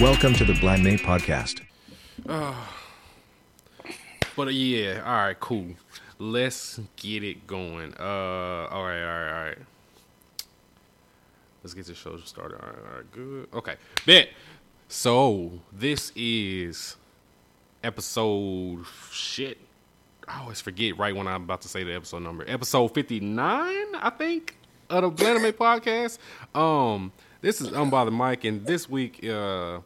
Welcome to the Blind May podcast. But uh, yeah, all right, cool. Let's get it going. Uh, all right, all right, all right. Let's get the show started. All right, all right, good. Okay, bet. So this is episode shit. I always forget right when I'm about to say the episode number. Episode 59, I think, of the Blend May podcast. Um, this is Unbothered Mike, and this week, uh,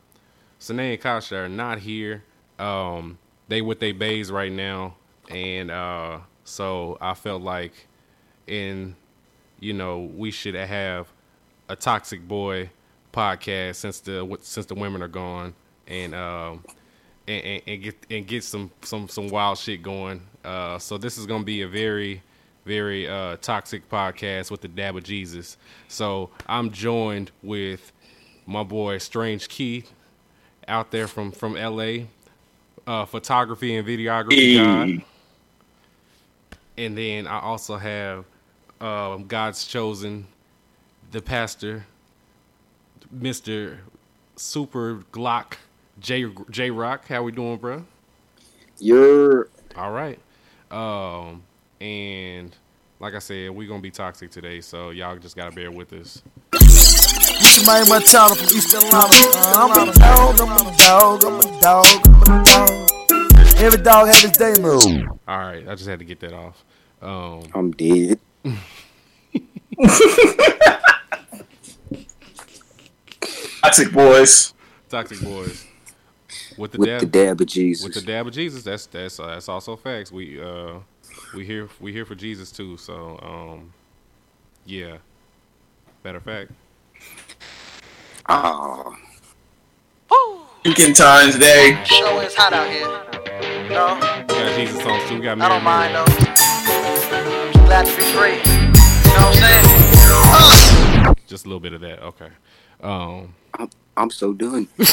Sine and Kasha are not here. Um, they with their bays right now, and uh, so I felt like, in you know, we should have a Toxic Boy podcast since the since the women are gone, and um, and, and, and get and get some some some wild shit going. Uh, so this is gonna be a very very uh, toxic podcast with the dab of Jesus. So I'm joined with my boy Strange Keith out there from from LA, uh, photography and videography guy. And then I also have um, God's chosen, the pastor, Mister Super Glock J J Rock. How we doing, bro? You're All right. Um, and like I said, we're gonna be toxic today, so y'all just gotta bear with us. This is my Machado from East Carolina. I'm a dog, I'm a dog, I'm a dog, I'm a dog. Every dog has his day move. All right, I just had to get that off. Um, I'm dead. Toxic boys. toxic boys with the With dab, the dab of Jesus. with the dab of Jesus. That's that's uh, that's also facts. We uh we here we here for Jesus too. So um, yeah. Matter of fact, oh, Pumpkin Times Day. Show is hot out here. No, we got Jesus songs too. We got I Mary don't mind Mary. though. Glad to be free. You know what I'm saying? Just a little bit of that. Okay. Um, I'm, I'm so done.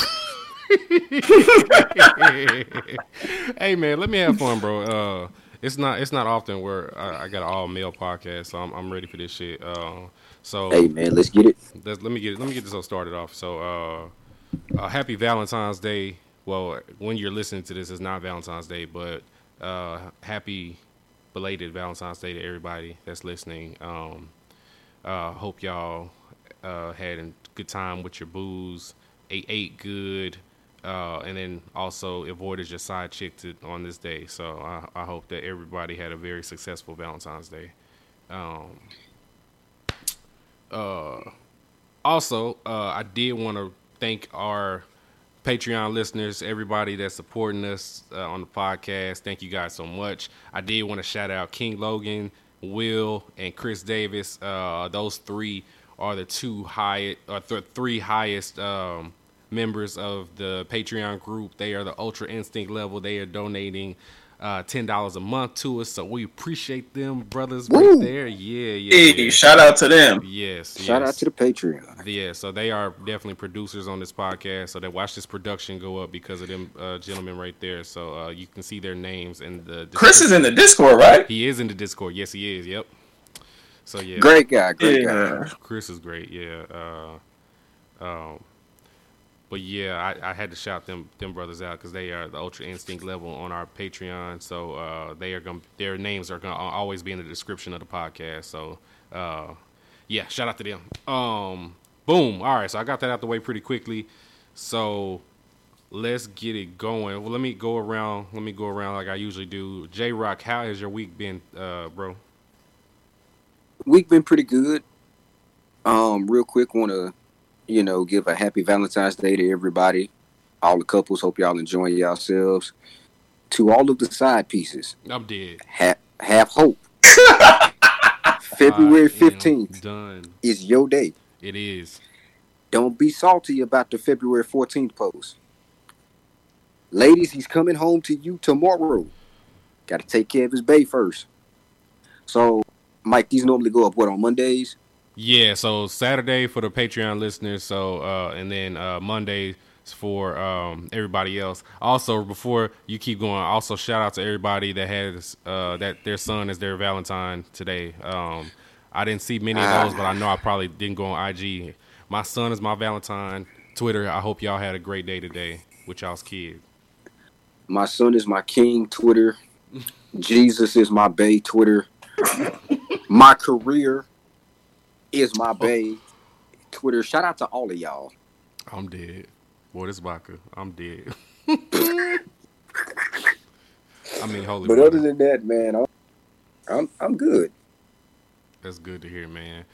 hey man, let me have fun, bro. Uh, it's not it's not often where I, I got an all male podcast, so I'm I'm ready for this shit. Uh, so hey man, let's get it. let's, let me get it. let me get this all started off. So, uh, uh, happy Valentine's Day. Well, when you're listening to this, it's not Valentine's Day, but uh, happy belated Valentine's Day to everybody that's listening. Um, uh, hope y'all uh, had a good time with your booze, ate ate good, uh, and then also avoided your side chick to, on this day. So I, I hope that everybody had a very successful Valentine's Day. Um, uh, also, uh, I did want to thank our Patreon listeners, everybody that's supporting us uh, on the podcast. Thank you guys so much. I did want to shout out King Logan, Will, and Chris Davis. Uh, those three are the two highest, or th- three highest um, members of the Patreon group. They are the Ultra Instinct level. They are donating uh, ten dollars a month to us, so we appreciate them, brothers, right there. Yeah, yeah. Hey, yeah. shout out to them. Yes. Shout yes. out to the Patreon. Yeah, so they are definitely producers on this podcast. So they watch this production go up because of them uh, gentlemen right there. So uh, you can see their names and the. Chris is in the Discord, right? He is in the Discord. Yes, he is. Yep. So yeah, Great guy, great guy. Yeah. Chris is great. Yeah. Uh, um, but yeah, I, I had to shout them them brothers out because they are the Ultra Instinct level on our Patreon. So uh, they are going their names are to always be in the description of the podcast. So uh, yeah, shout out to them. Um, boom. All right, so I got that out the way pretty quickly. So let's get it going. Well, let me go around. Let me go around like I usually do. J Rock, how has your week been, uh, bro? Week been pretty good. Um, real quick, want to, you know, give a happy Valentine's Day to everybody, all the couples. Hope y'all enjoying yourselves. To all of the side pieces, I'm dead. have have hope. February fifteenth Done. is your day. It is. Don't be salty about the February 14th post. Ladies, he's coming home to you tomorrow. Got to take care of his bay first. So, Mike, these normally go up what on Mondays? Yeah, so Saturday for the Patreon listeners, so uh and then uh Monday for um everybody else. Also, before you keep going, also shout out to everybody that has uh that their son is their Valentine today. Um I didn't see many of those, but I know I probably didn't go on IG. My son is my Valentine. Twitter, I hope y'all had a great day today with y'all's kids. My son is my king, Twitter. Jesus is my bay, Twitter. my career is my bay, Twitter. Shout out to all of y'all. I'm dead. Boy, this vodka. I'm dead. I mean, holy. But water. other than that, man, I'm I'm, I'm good. That's good to hear, man.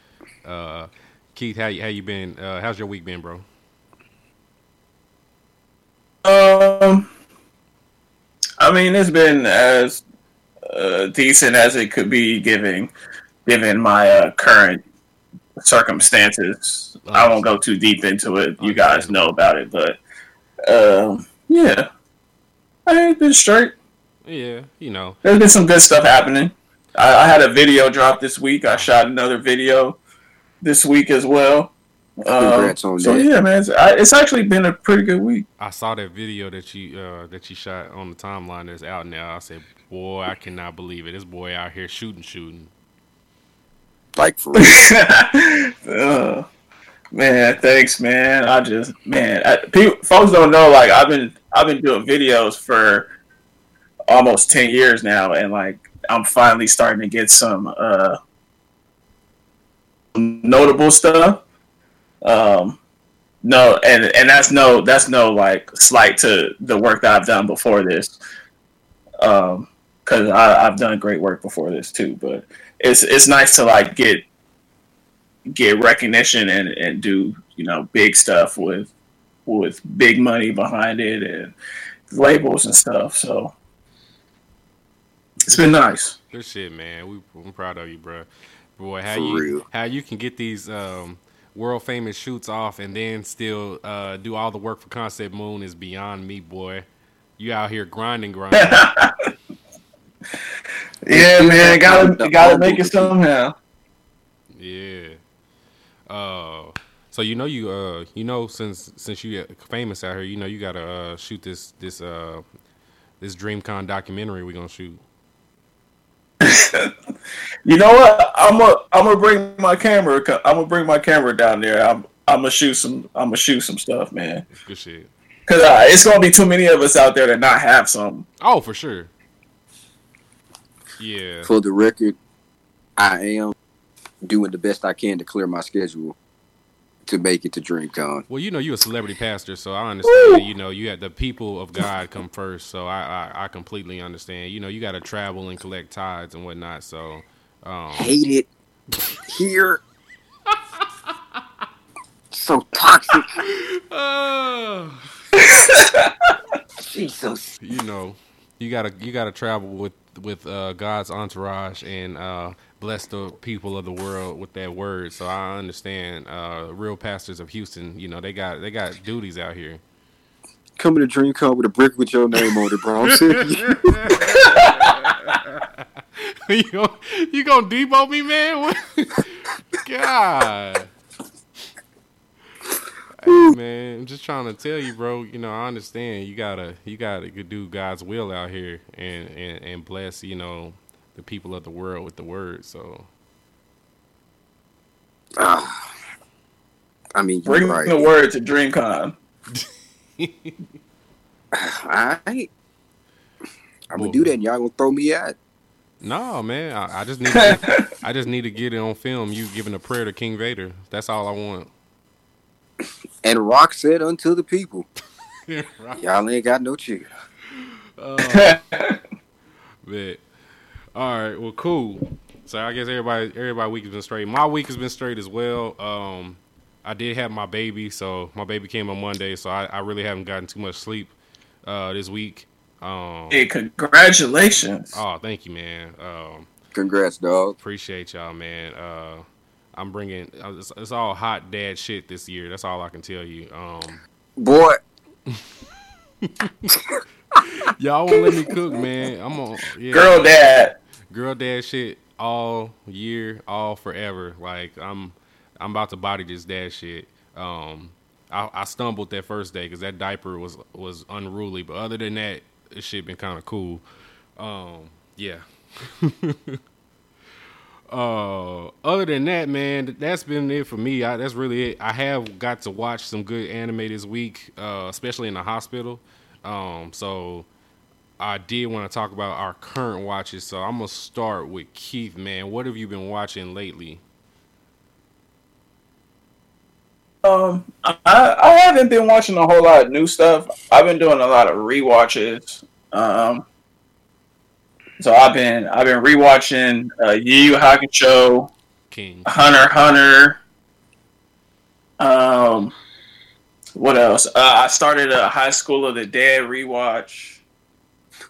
Uh, Keith, how you how you been? Uh, how's your week been, bro? Um, I mean, it's been as uh, decent as it could be, given given my uh, current circumstances. I won't go too deep into it. You guys know about it, but um, yeah, I ain't been straight. Yeah, you know. There's been some good stuff happening. I, I had a video drop this week. I shot another video this week as well. Um, Congrats on so that. yeah, man, it's, I, it's actually been a pretty good week. I saw that video that you uh, that you shot on the timeline that's out now. I said, boy, I cannot believe it. This boy out here shooting, shooting. Like for real. Man, thanks, man. I just man, I, people, folks don't know. Like I've been I've been doing videos for almost ten years now, and like I'm finally starting to get some uh, notable stuff. Um, no, and and that's no that's no like slight to the work that I've done before this. Um, because I've done great work before this too, but it's it's nice to like get get recognition and, and do you know big stuff with with big money behind it and labels and stuff. So it's been nice. Good shit, man. We I'm proud of you, bro. Boy, how For you real. how you can get these um, world famous shoots off and then still uh, do all the work for Concept Moon is beyond me, boy. You out here grinding, grinding. Yeah, man, gotta gotta make it somehow. Yeah. Uh, so you know you uh you know since since you get famous out here, you know you gotta uh, shoot this this uh this DreamCon documentary we're gonna shoot. You know what? I'm gonna I'm gonna bring my camera. I'm gonna bring my camera down there. I'm I'm gonna shoot some. I'm gonna shoot some stuff, man. Good shit. Cause uh, it's gonna be too many of us out there to not have some. Oh, for sure. Yeah. For the record, I am doing the best I can to clear my schedule to make it to DreamCon. Well, you know you're a celebrity pastor, so I understand. You know you had the people of God come first, so I I, I completely understand. You know you got to travel and collect tithes and whatnot. So, um, Hate it here. so toxic. uh, Jesus. you know you gotta you gotta travel with with uh, God's entourage and uh, bless the people of the world with that word. So I understand. Uh, real pastors of Houston, you know they got they got duties out here. Coming to DreamCon with a brick with your name on it, bro. I'm serious. you gonna you gonna debo me, man? God. Hey, man, I'm just trying to tell you, bro. You know, I understand. You gotta, you gotta do God's will out here, and and and bless, you know, the people of the world with the word. So, Ah. I mean, you're Bring right. the word to DreamCon. Alright. I'm gonna Well- do that and y'all gonna throw me out. no, man, I, I just need, to, I just need to get it on film. You giving a prayer to King Vader. That's all I want. And Rock said unto the people, Y'all ain't got no chill. Bet. All right. Well, cool. So I guess everybody, everybody week has been straight. My week has been straight as well. Um, I did have my baby, so my baby came on Monday, so I, I really haven't gotten too much sleep uh, this week. Um, Hey, congratulations. oh, thank you, man. Um, Congrats, dog. appreciate y'all, man. Uh, I'm bringing. uh, It's, it's all hot dad shit this year. That's all I can tell you. Um, Boy, y'all won't let me cook, man. I'm on yeah, Girl dad. girl dad shit all year, all forever. Like I'm, I'm about to body this dad shit. Um, I, I stumbled that first day because that diaper was was unruly. But other than that, this shit been kind of cool. Um, yeah. uh, other than that, man, that's been it for me. I, that's really it. I have got to watch some good anime this week, uh, especially in the hospital. Um, so I did want to talk about our current watches. So I'm gonna start with Keith, man. What have you been watching lately? Um, I, I haven't been watching a whole lot of new stuff. I've been doing a lot of rewatches. Um, so I've been I've been rewatching uh, Yu Yu Hakusho, King. Hunter Hunter. Um, what else? Uh, I started a High School of the Dead rewatch.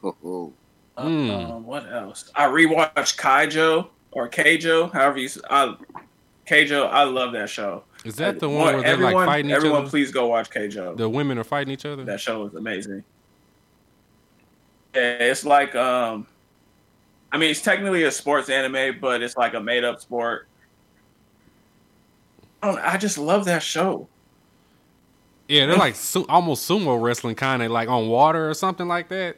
oh, Mm. Um, what else? I rewatched Kaijo or Keijo, however you. s- I, Keijo, I love that show. Is that the one where they're everyone, like fighting each everyone, other? please go watch Keijo. The women are fighting each other. That show is amazing. Yeah, it's like um I mean it's technically a sports anime, but it's like a made up sport. I, I just love that show. Yeah, they're like su- almost sumo wrestling, kind of like on water or something like that.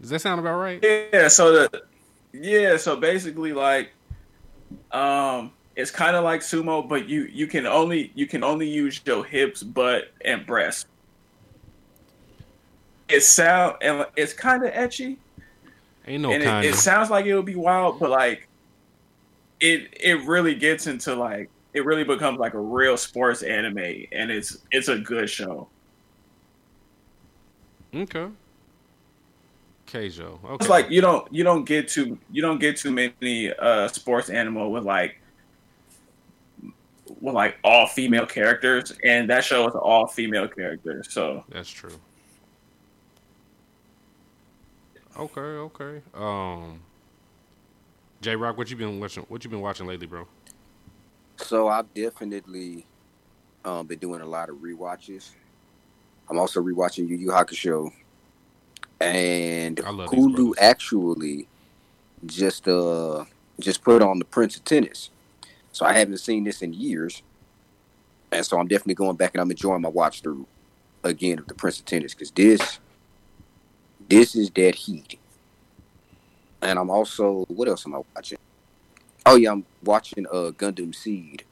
Does that sound about right? Yeah, so the yeah, so basically like um it's kind of like sumo, but you you can only you can only use your hips, butt, and breast. It sound and it's kind of ecchi. Ain't no and kind it, it sounds like it'll be wild, but like it it really gets into like it really becomes like a real sports anime, and it's it's a good show. Okay. Keijo. Okay. It's like you don't you don't get too you don't get too many uh sports anime with like with like all female characters, and that show is all female characters. So That's true. Okay, okay. Um, J Rock, what you been watching? What you been watching lately, bro? So I've definitely um, been doing a lot of rewatches. I'm also rewatching Yu Yu Hakusho, and I love these Hulu actually just uh just put on the Prince of Tennis. So I haven't seen this in years, and so I'm definitely going back and I'm enjoying my watch through again of the Prince of Tennis because this this is dead heat. And I'm also what else am I watching? Oh yeah, I'm watching uh Gundam Seed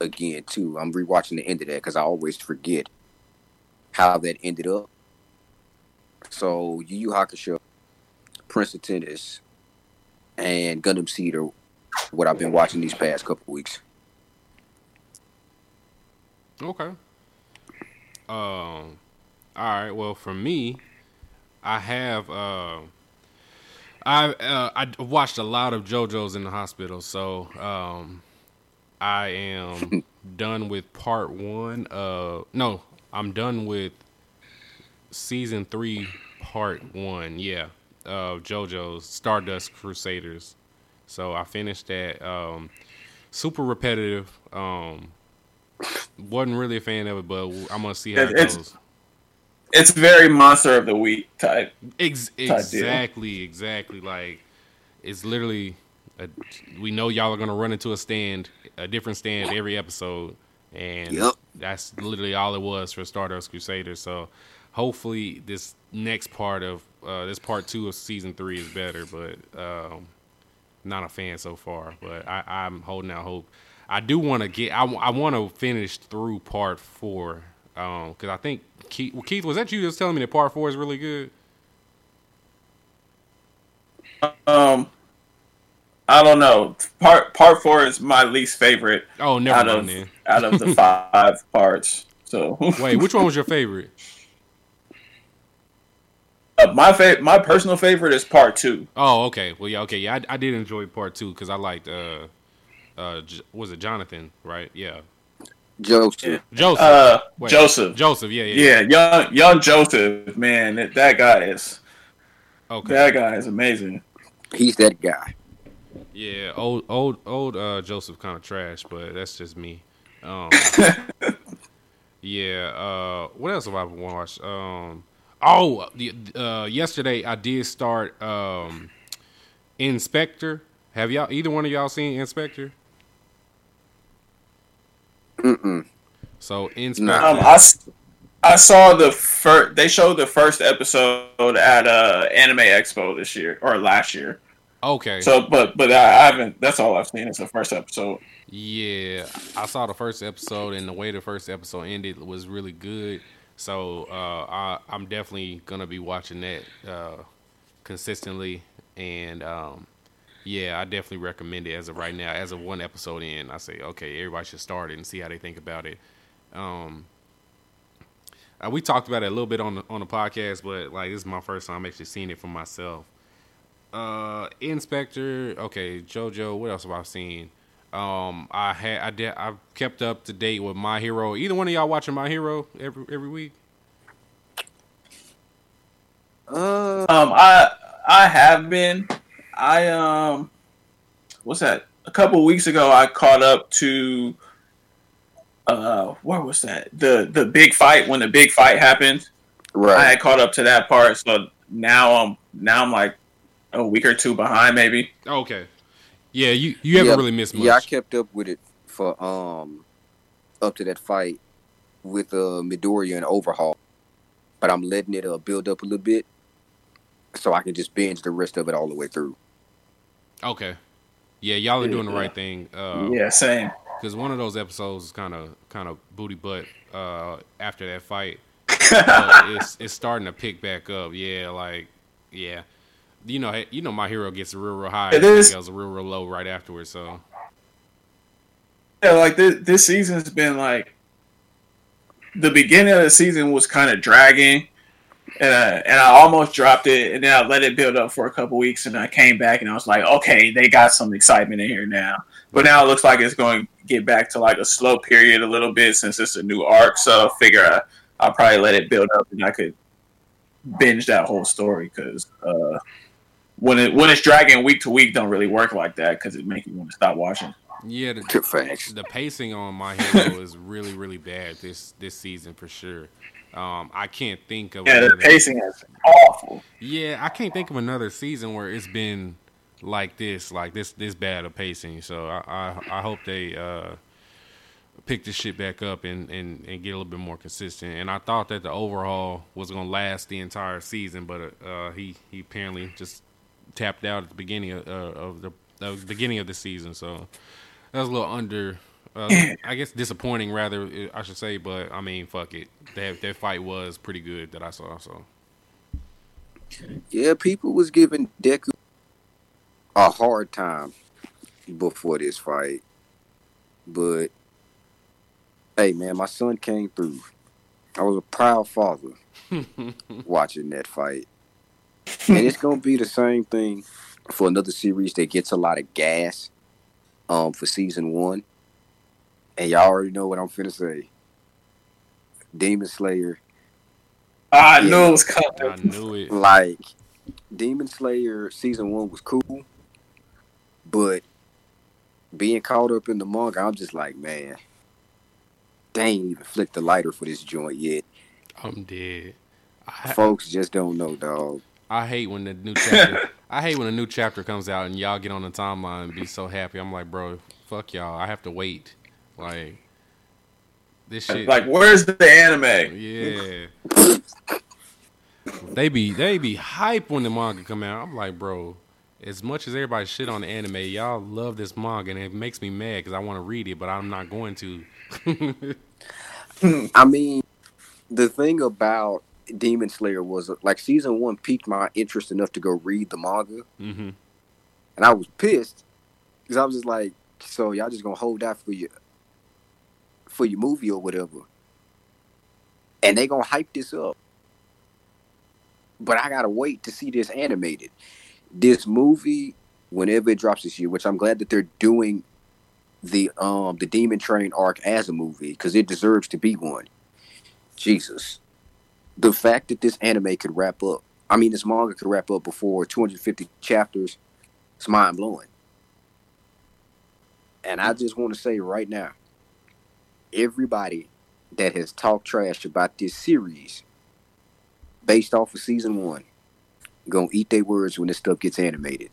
again too. I'm rewatching the end of that because I always forget how that ended up. So Yu Yu Hakusho, Prince of Tennis, and Gundam Seed are what I've been watching these past couple weeks. Okay. Um. All right. Well, for me, I have uh, I uh, I watched a lot of JoJo's in the hospital, so um, I am done with part one. Uh, no, I'm done with season three, part one. Yeah, of JoJo's Stardust Crusaders. So I finished that. Um, super repetitive. Um, wasn't really a fan of it, but I'm gonna see how it goes. It's very monster of the week type. Ex- deal. exactly, exactly. Like it's literally. A, we know y'all are gonna run into a stand, a different stand every episode, and Yep. that's literally all it was for Stardust Crusaders. So hopefully this next part of uh, this part two of season three is better, but um, not a fan so far. But I, I'm holding out hope. I do want to get. I, want to finish through part four because I think Keith, well, Keith was that you just telling me that part four is really good. Um, I don't know. Part part four is my least favorite Oh, never out mind of then. out of the five parts. So Wait, which one was your favorite? Uh, my fa- my personal favorite is part two. Oh, okay. Well, yeah, okay, yeah. I, I did enjoy part two because I liked uh, uh, J- was it Jonathan? Right? Yeah, Joseph. Joseph. Uh, Wait, Joseph. Joseph. Yeah, yeah. Yeah, young young Joseph, man, that, that guy is Okay. that guy is amazing. He's that guy. Yeah, old old old uh, Joseph kind of trash, but that's just me. Um, yeah. Uh, what else have I watched? Um, oh, uh, yesterday I did start um, In/Spectre. Have y'all either one of y'all seen In/Spectre? Mm-mm. So In/Spectre. Um, I, s- I saw the first. They showed the first episode at uh Anime Expo this year or last year. okay. So, but but I, I haven't. That's all I've seen. Is the first episode. Yeah, I saw the first episode, and the way the first episode ended was really good. So uh, I, I'm definitely gonna be watching that uh, consistently, and um, yeah, I definitely recommend it as of right now. As of one episode in, I say okay, everybody should start it and see how they think about it. Um, uh, we talked about it a little bit on the, on the podcast, but like this is my first time actually seeing it for myself. Uh, In/Spectre, okay, JoJo. What else have I seen? Um, I had I did I've kept up to date with My Hero. Either one of y'all watching My Hero every every week? Uh, Um, I I have been. I um, what's that? A couple weeks ago, I caught up to. Uh, where was that? The the big fight when the big fight happened. Right. I had caught up to that part, so now I'm now I'm like a week or two behind, maybe. Okay. Yeah, you you haven't Yeah, really missed much. Yeah, I kept up with it for um up to that fight with uh Midoriya and Overhaul, but I'm letting it uh build up a little bit so I can just binge the rest of it all the way through. Okay. Yeah, y'all are doing the right thing. Uh, yeah, same. because one of those episodes is kind of kind of booty butt uh, after that fight. but it's it's starting to pick back up. Yeah, like yeah, you know you know my hero gets real real high. It and then goes real real low right afterwards. So Yeah, like this this season's been like the beginning of the season was kind of dragging, and I, and I almost dropped it, and then I let it build up for a couple weeks, and I came back and I was like, okay, they got some excitement in here now. But now it looks like it's going to get back to like a slow period a little bit since it's a new arc. So I figure I, I'll probably let it build up, and I could binge that whole story because uh, when it when it's dragging week to week, don't really work like that because it makes you want to stop watching. yeah, the, Facts. the pacing on my hero is really really bad this this season for sure. Um, I can't think of Yeah, the another- pacing is awful. Yeah, I can't think of another season where it's been like this, like this, this bad of pacing. So I, I, I hope they uh, pick this shit back up and, and, and get a little bit more consistent. And I thought that the overhaul was gonna last the entire season, but uh, he he apparently just tapped out at the beginning of, uh, of the, the beginning of the season. So that was a little under. Uh, I guess disappointing, rather I should say, but I mean, fuck it. That that fight was pretty good that I saw. So Yeah, people was giving Deku a hard time before this fight. But hey man, my son came through. I was a proud father watching that fight. and it's gonna be the same thing for another series that gets a lot of gas um for season one. And y'all already know what I'm finna say. Demon Slayer I Yeah. knew it was coming. I knew it. like Demon Slayer season one was cool, but being caught up in the manga, I'm just like, man, they ain't even flicked the lighter for this joint yet. I'm dead. I, Folks just don't know, dog. I hate when the new chapter. I hate when a new chapter comes out and y'all get on the timeline and be so happy. I'm like, bro, fuck y'all. I have to wait. Like this shit. Like, where's the anime? yeah. they be they be hype when the manga come out. I'm like, bro. As much as everybody shit on the anime, y'all love this manga, and it makes me mad because I want to read it, but I'm not going to. I mean, the thing about Demon Slayer was like season one piqued my interest enough to go read the manga, hmm and I was pissed because I was just like, so y'all just gonna hold out for your for your movie or whatever, and they gonna hype this up. But I gotta wait to see this animated. This movie, whenever it drops this year, which I'm glad that they're doing the um the Mugen Train arc as a movie because it deserves to be one. Jesus, the fact that this anime could wrap up, I mean, this manga could wrap up before 250 chapters, it's mind blowing. And I just want to say right now, everybody that has talked trash about this series based off of season one gonna eat their words when this stuff gets animated.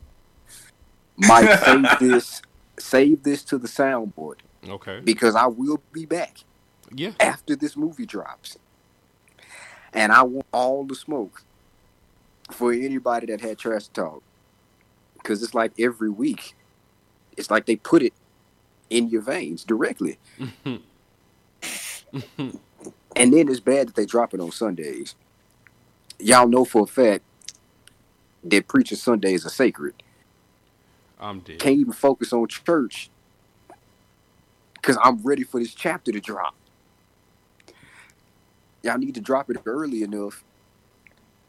Mike, save this save this to the soundboard Okay. because I will be back Yeah. after this movie drops. And I want all the smoke for anybody that had trash talk. Because it's like every week, it's like they put it in your veins directly. and then it's bad that they drop it on Sundays. Y'all know for a fact that preaching Sundays are sacred. I'm dead. Can't even focus on church because I'm ready for this chapter to drop. Y'all need to drop it early enough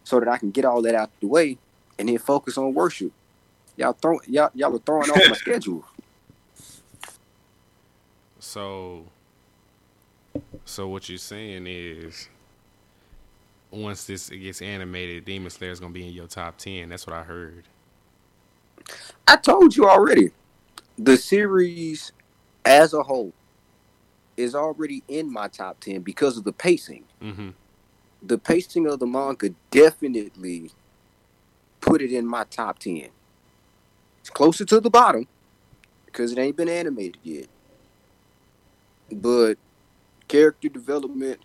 so that I can get all that out of the way and then focus on worship. Y'all throw y'all y'all are throwing off my schedule. So, so what you're saying is, once this gets animated, Demon Slayer is gonna be in your top ten. That's what I heard. I told you already. The series as a whole is already in my top 10 because of the pacing. Mm-hmm. The pacing of the manga definitely put it in my top 10. It's closer to the bottom because it ain't been animated yet. But character development,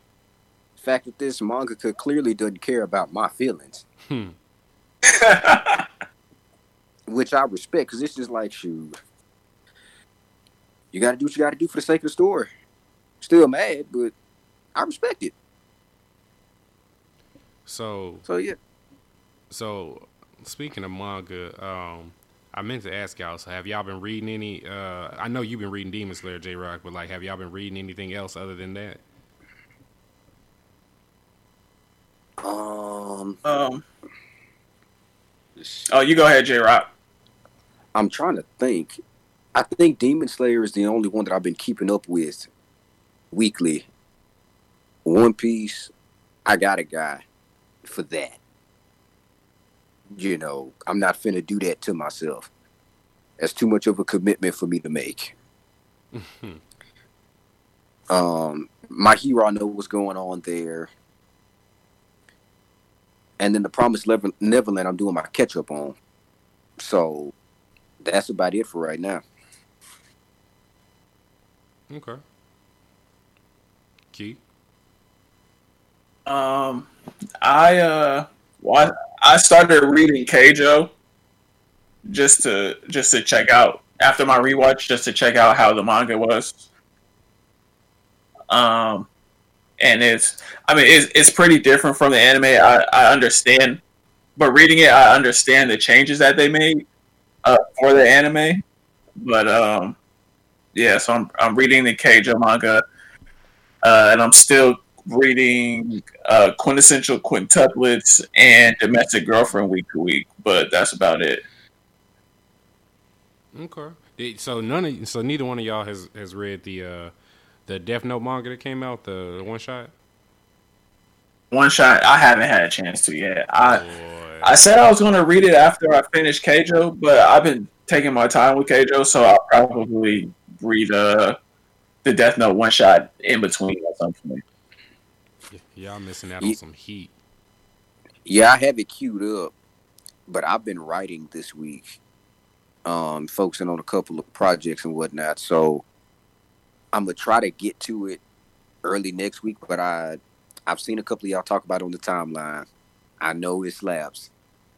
the fact that this manga could clearly doesn't care about my feelings, Hmm. which I respect because it's just like, shoot, you got to do what you got to do for the sake of the story. Still mad, but I respect it. So, So yeah, so speaking of manga, um, I meant to ask y'all. So, have y'all been reading any? Uh, I know you've been reading Demon Slayer, J Rock, but like, have y'all been reading anything else other than that? um, Um. Oh, you go ahead, J Rock. I'm trying to think. I think Demon Slayer is the only one that I've been keeping up with weekly. One Piece, I got a guy for that. You know, I'm not finna do that to myself. That's too much of a commitment for me to make. um, my hero, I know what's going on there. And then the Promised Lever- Neverland, I'm doing my catch up on. So that's about it for right now. Okay. Key. Um, I uh, well, I started reading Keijo just to just to check out after my rewatch, just to check out how the manga was. Um, and it's I mean it's it's pretty different from the anime. I I understand, but reading it, I understand the changes that they made uh, for the anime. But um, yeah, so I'm I'm reading the Keijo manga, uh, and I'm still reading uh, quintessential quintuplets and domestic girlfriend week to week, but that's about it. Okay. So none of so neither one of y'all has has read the uh the Death Note manga that came out, the, the one shot. One shot, I haven't had a chance to yet. I Boy. I said I was going to read it after I finished Keijo, but I've been taking my time with Keijo, so I'll probably read uh, the Death Note one shot in between at some point. Y'all missing out on some heat. Yeah, I have it queued up, but I've been writing this week, um, focusing on a couple of projects and whatnot. So I'm gonna try to get to it early next week. But I, I've seen a couple of y'all talk about it on the timeline. I know it slaps,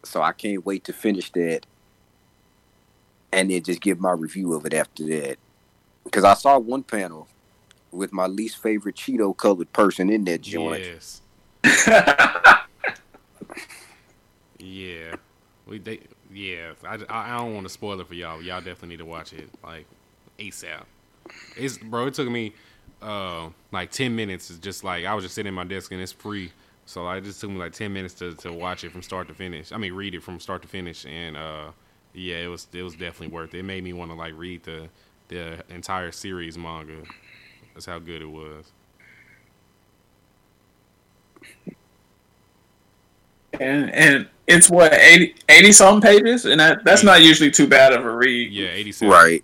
so I can't wait to finish that, and then just give my review of it after that. Because I saw one panel with my least favorite Cheeto colored person in that joint. Yes. Yeah. We they yeah. I, I, I don't want to spoil it for y'all. Y'all definitely need to watch it like ASAP. It's bro. It took me uh like ten minutes. It's just like I was just sitting at my desk and it's free. So it just took me like ten minutes to, to watch it from start to finish. I mean, read it from start to finish, and uh, yeah, it was it was definitely worth it. It made me want to like read the the entire series manga. That's how good it was. and and it's what 80, 80 some pages, and that that's not usually too bad of a read. Yeah, eighty seven. Right.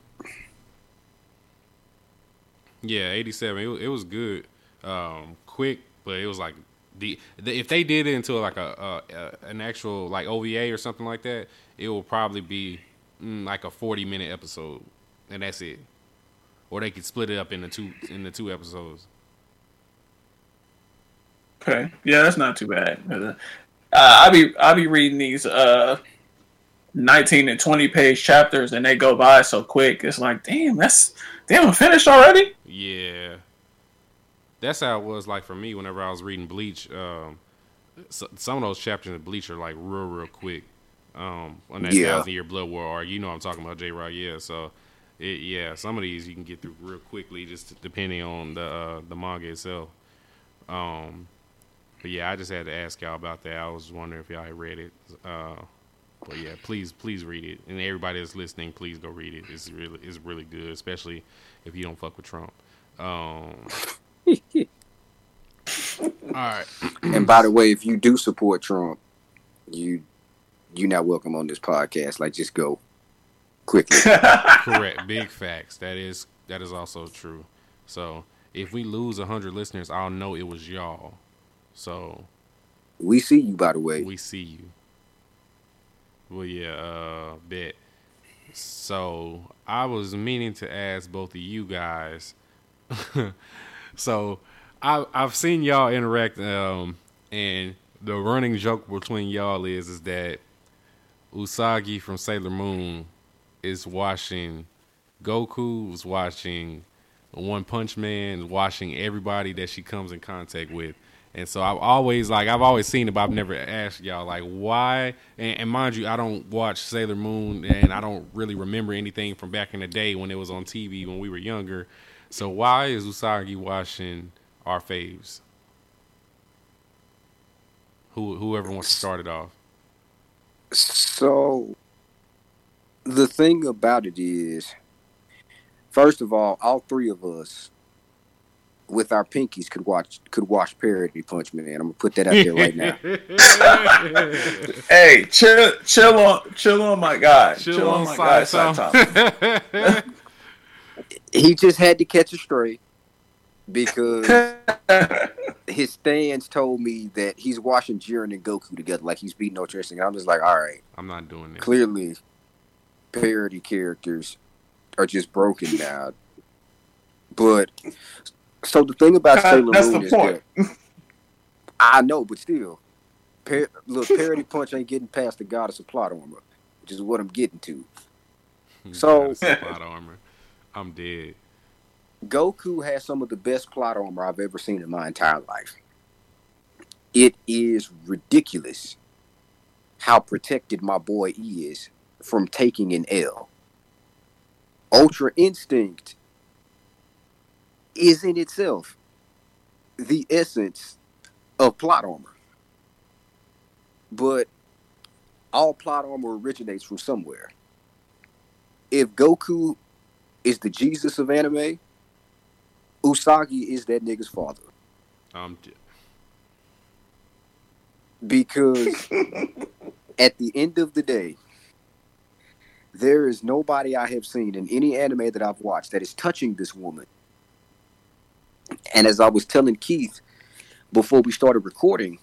Yeah, eighty seven. It, it was good, um, quick, but it was like the, the if they did it into like a, a, a an actual like OVA or something like that, it will probably be mm, like a forty minute episode, and that's it. Or they could split it up into two in the two episodes. Okay, yeah, that's not too bad. Uh, I be I be reading these uh nineteen and twenty page chapters, and they go by so quick. It's like, damn, that's damn, I'm finished already. Yeah, that's how it was like for me whenever I was reading Bleach. Um, so, some of those chapters in Bleach are like real, real quick. Um, on that Yeah. thousand year blood war arc, you know what I'm talking about, J. Rod. Yeah, so it, yeah, some of these you can get through real quickly, just depending on the uh, the manga itself. Um, but yeah, I just had to ask y'all about that. I was wondering if y'all had read it. Uh, but yeah, please, please read it, and everybody that's listening, please go read it. It's really, it's really good, especially if you don't fuck with Trump. Um, all right, And by the way, if you do support Trump, you you're not welcome on this podcast. Like, just go quickly. correct, big facts. That is that is also true. So if we lose hundred listeners, I'll know it was y'all. So we see you, by the way. we see you. Well, yeah, uh, bet. So I was meaning to ask both of you guys. so I I've seen y'all interact, um, and the running joke between y'all is is that Usagi from Sailor Moon is watching Goku is watching One Punch Man, is watching everybody that she comes in contact with. And so I've always like I've always seen it, but I've never asked y'all like why. And, and mind you, I don't watch Sailor Moon, and I don't really remember anything from back in the day when it was on TV when we were younger. So why is Usagi watching our faves? Who whoever wants to start it off. So the thing about it is, first of all, all three of us with our pinkies could watch could watch Parody Punch Man. I'm gonna put that out there right now. hey, chill, chill on, chill on my guy, chill, on, my guy, Saito. Saito. He just had to catch a stray because his stands told me that he's watching Jiren and Goku together, like he's beating Ultra Instinct. I'm just like, all right, I'm not doing it. clearly parody characters are just broken now. But so the thing about Sailor That's Moon the is point. that I know, but still, par- look, parody punch ain't getting past the goddess of plot armor, which is what I'm getting to. So- plot armor. I'm dead. Goku has some of the best plot armor I've ever seen in my entire life. It is ridiculous how protected my boy is from taking an L. Ultra Instinct is in itself the essence of plot armor. But all plot armor originates from somewhere. If Goku is the Jesus of anime, Usagi is that nigga's father I'm dead. because at the end of the day, there is nobody I have seen in any anime that I've watched that is touching this woman. And as I was telling Keith before we started recording,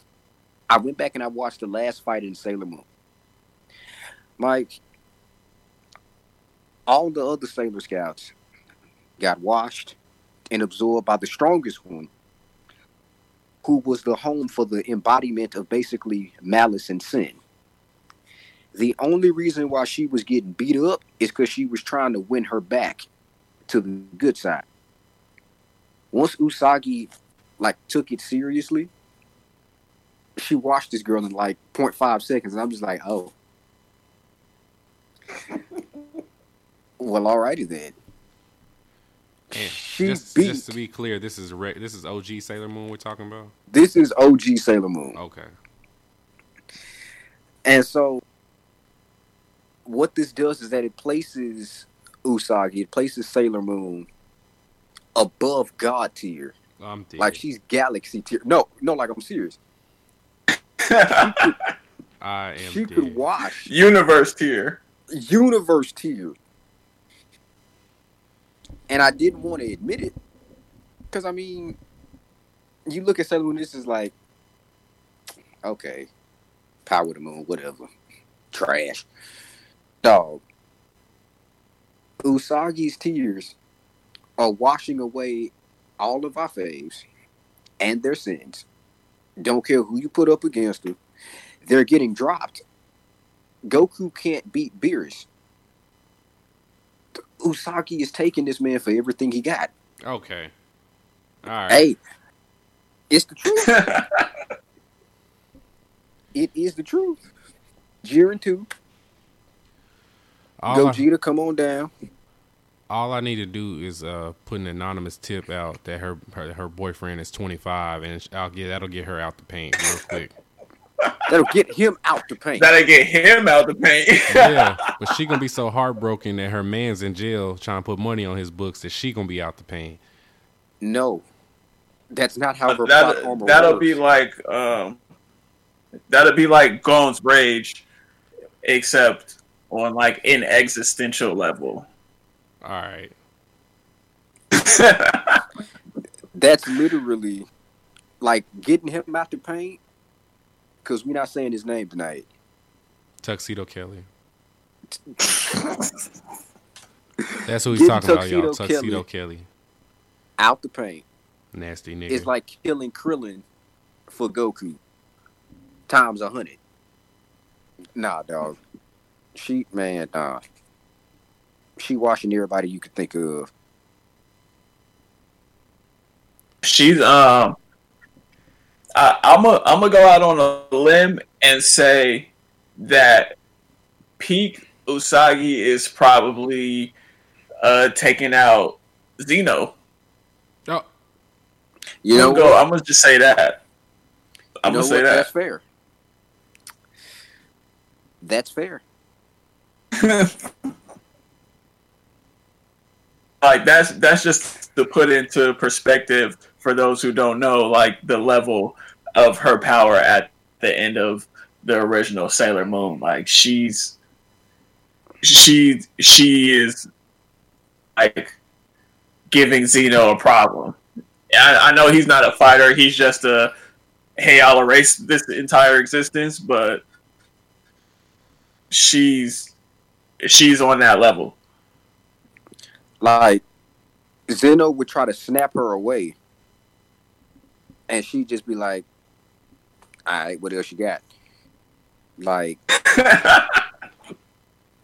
I went back and I watched the last fight in Sailor Moon. Mike, all the other Sailor Scouts got washed and absorbed by the strongest one, who was the home for the embodiment of basically malice and sin. The only reason why she was getting beat up is because she was trying to win her back to the good side. Once Usagi like took it seriously, she watched this girl in like 0.5 seconds, and I'm just like, oh. well, alrighty then. And She just, beat. just to be clear, this is re- this is OG Sailor Moon we're talking about. This is OG Sailor Moon. Okay. And so, what this does is that it places Usagi, it places Sailor Moon above God tier. I'm dead. Like she's galaxy tier. No, no, like I'm serious. I am She dead. could wash Universe tier. universe tier. And I didn't want to admit it Because I mean, you look at Sailor Moon. This is like, okay, Power of the Moon, whatever, trash, dog. Usagi's tears are washing away all of our faves and their sins. Don't care who you put up against them. They're getting dropped. Goku can't beat Beerus. Usagi is taking this man for everything he got. Okay. All right. Hey, it's the truth. it is the truth. Jiren 2, all, I, Gogeta, come on down. all I need to do is uh, put an anonymous tip out that her her, her boyfriend is 25, and I'll get that'll get her out the paint real quick. That'll get him out the paint. That'll get him out the paint. yeah, but she gonna be so heartbroken that her man's in jail trying to put money on his books that she gonna be out the paint. No, that's not how her plot that, armor that'll works. be like um, that'll be like Gon's rage, except on like an existential level. All right. That's literally like getting him out the paint. Because we're not saying his name tonight. Tuxedo Kelly. That's who he's Getting talking about, y'all. Tuxedo Tuxedo Kelly. Out the paint. Nasty nigga. It's like killing Krillin for Goku times a hundred. Nah, dog. She man, nah. She washing everybody you could think of. She's um, I, I'm a I'm gonna go out on a limb and say that peak Usagi is probably uh taking out Zeno. oh, You know I'm gonna, go. I'm gonna just say that. I'm You know gonna say what? That's fair. That's fair. like that's that's just to put into perspective for those who don't know like the level of her power at the end of the original Sailor Moon. Like she's she she is like giving Zeno a problem. I, I know he's not a fighter he's just a hey I'll erase this entire existence but she's she's on that level Like Zeno would try to snap her away, and she'd just be like, "All right, what else you got?" Like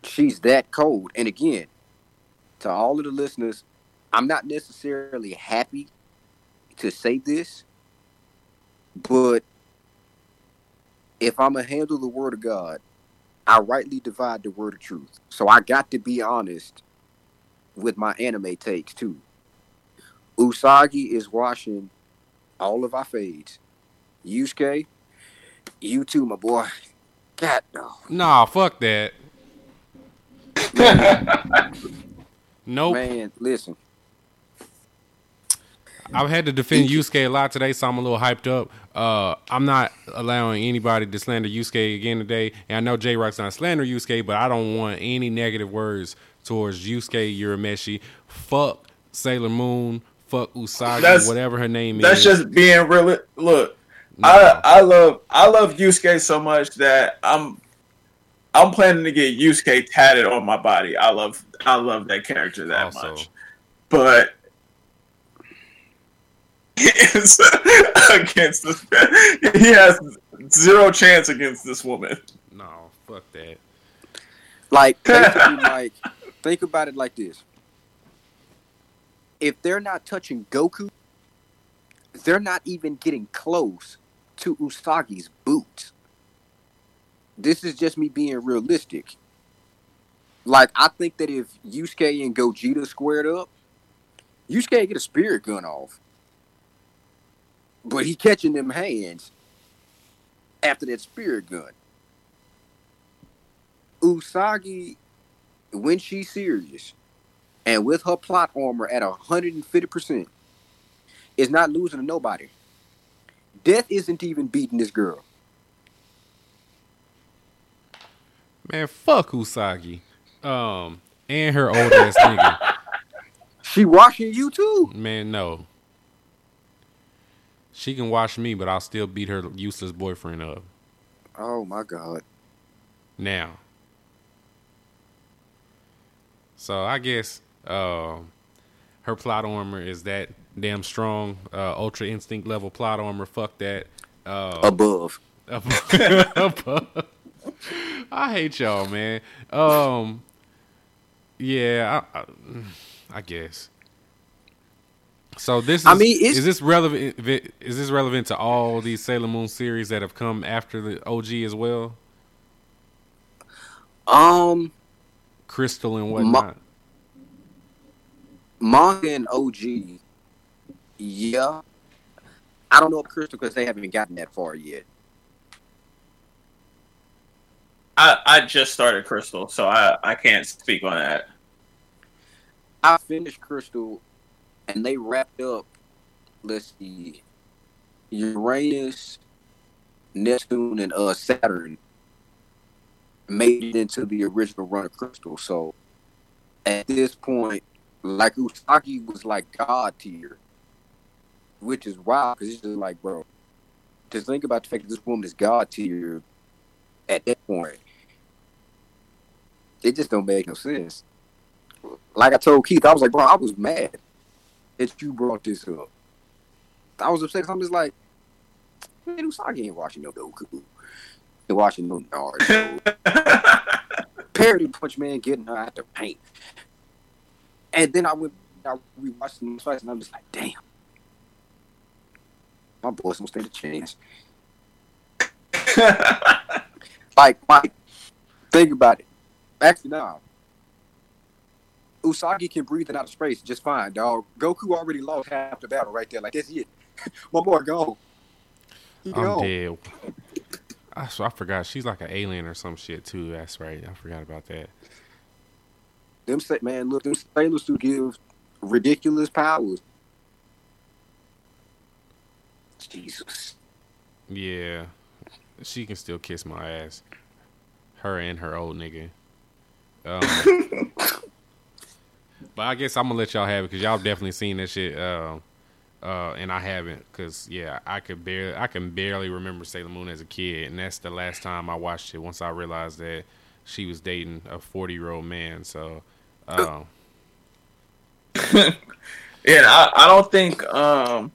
she's that cold. And again, to all of the listeners, I'm not necessarily happy to say this, but if I'm gonna handle the word of God, I rightly divide the word of truth. So I got to be honest with my anime takes too. Usagi is washing all of our fades. Yusuke, you too, my boy. God no. nah, fuck that. Nope. Man, listen. I've had to defend Yusuke a lot today, so I'm a little hyped up. Uh, I'm not allowing anybody to slander Yusuke again today. And I know J Rock's not slander Yusuke, but I don't want any negative words towards Yusuke Urameshi. Fuck Sailor Moon. Fuck Usagi, That's- whatever her name That's is. That's just being real. Look, No. I I love I love Yusuke so much that I'm I'm planning to get Yusuke tatted on my body. I love I love that character that Also. much. But it's against this, he has zero chance against this woman. no, fuck that. Like basically like think about it like this. If they're not touching Goku, they're not even getting close to Usagi's boots. This is just me being realistic. Like I think that if Yusuke and Gogeta squared up, Yusuke get a spirit gun off. But he catching them hands after that spirit gun. Usagi, when she's serious and with her plot armor at 150%, is not losing to nobody. Death isn't even beating this girl. Man, fuck Usagi. Um, and her old ass nigga. She watching you too. Man, no. She can wash me, but I'll still beat her useless boyfriend up. Oh my god. Now. So I guess uh, her plot armor is that damn strong, uh, ultra instinct level plot armor. Fuck that. Uh, Above. I hate y'all, man. Um, yeah, I, I, I guess. So this is, I mean, it's- is this relevant? Is this relevant to all these Sailor Moon series that have come after the OG as well? Um, Crystal and whatnot. manga and OG. Yeah. I don't know if Crystal because they haven't gotten that far yet. I, I just started Crystal, so I, I can't speak on that. I finished Crystal, and they wrapped up. Let's see, Uranus, Neptune, and uh Saturn made it into the original run of Crystal. So at this point, like Usagi was like God tier, which is wild because it's just like, bro, just think about the fact that this woman is God tier. At that point, it just don't make no sense like I told Keith, I was like, bro, I was mad that you brought this up. I was upset. I'm just like, man, Usagi ain't watching no Goku. Ain't watching no Naruto. Parody Punch Man getting her out the paint. And then I went, I rewatched them twice, and I'm just like, damn. My boys don't stand a chance. Like, Mike, think about it. Actually, no. Usagi can breathe it out of space just fine, dog. Goku already lost half the battle right there. Like that's it. One more go. I'm dead. I, I forgot she's like an alien or some shit too. That's right. I forgot about that. Them say, man, look, them sailors who give ridiculous powers. Jesus. Yeah, she can still kiss my ass. Her and her old nigga. Um, but I guess I'm gonna let y'all have it because y'all definitely seen that shit. Uh, uh, and I haven't because yeah, I could barely, I can barely remember Sailor Moon as a kid, and that's the last time I watched it. Once I realized that she was dating a 40 year old man, so. Um, Yeah, I, I don't think um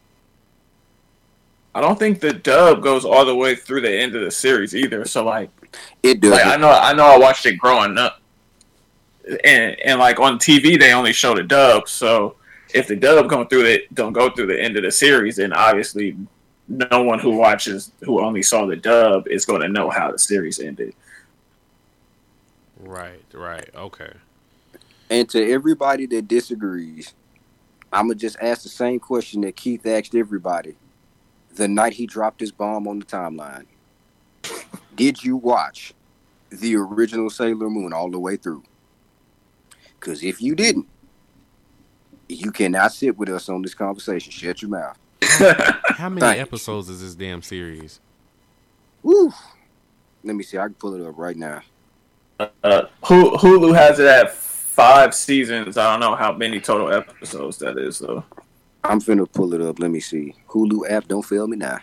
I don't think the dub goes all the way through the end of the series either. So like, It does. like I know I know I watched it growing up, and and like on TV they only show the dub. So if the dub going through it don't go through the end of the series, then obviously no one who watches who only saw the dub is going to know how the series ended. right, right, okay. and to everybody that disagrees, I'm gonna just ask the same question that Keith asked everybody the night he dropped his bomb on the timeline. Did you watch the original Sailor Moon all the way through? Because if you didn't, you cannot sit with us on this conversation. Shut your mouth. How many Thanks. episodes is this damn series? Woo. Let me see. I can pull it up right now. Uh, Hulu has it at five seasons. I don't know how many total episodes that is though. I'm finna pull it up. Let me see. Hulu app, don't fail me now.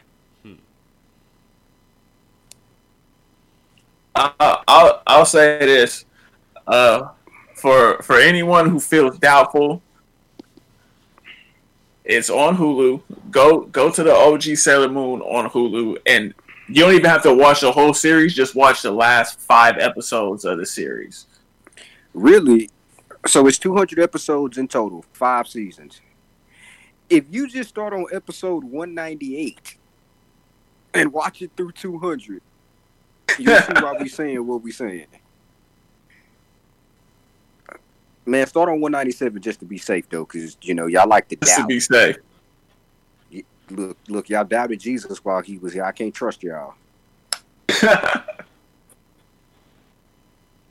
I, I'll I'll say this, uh, for for anyone who feels doubtful, it's on Hulu. Go go to the OG Sailor Moon on Hulu, and you don't even have to watch the whole series. Just watch the last five episodes of the series. Really? So it's 200 episodes in total, five seasons. If you just start on episode 198 and watch it through 200, you'll see why we saying what we saying. Man, start on 197 just to be safe, though, because, you know, y'all like to Just to be safe. Look, look, y'all doubted Jesus while he was here. I can't trust y'all.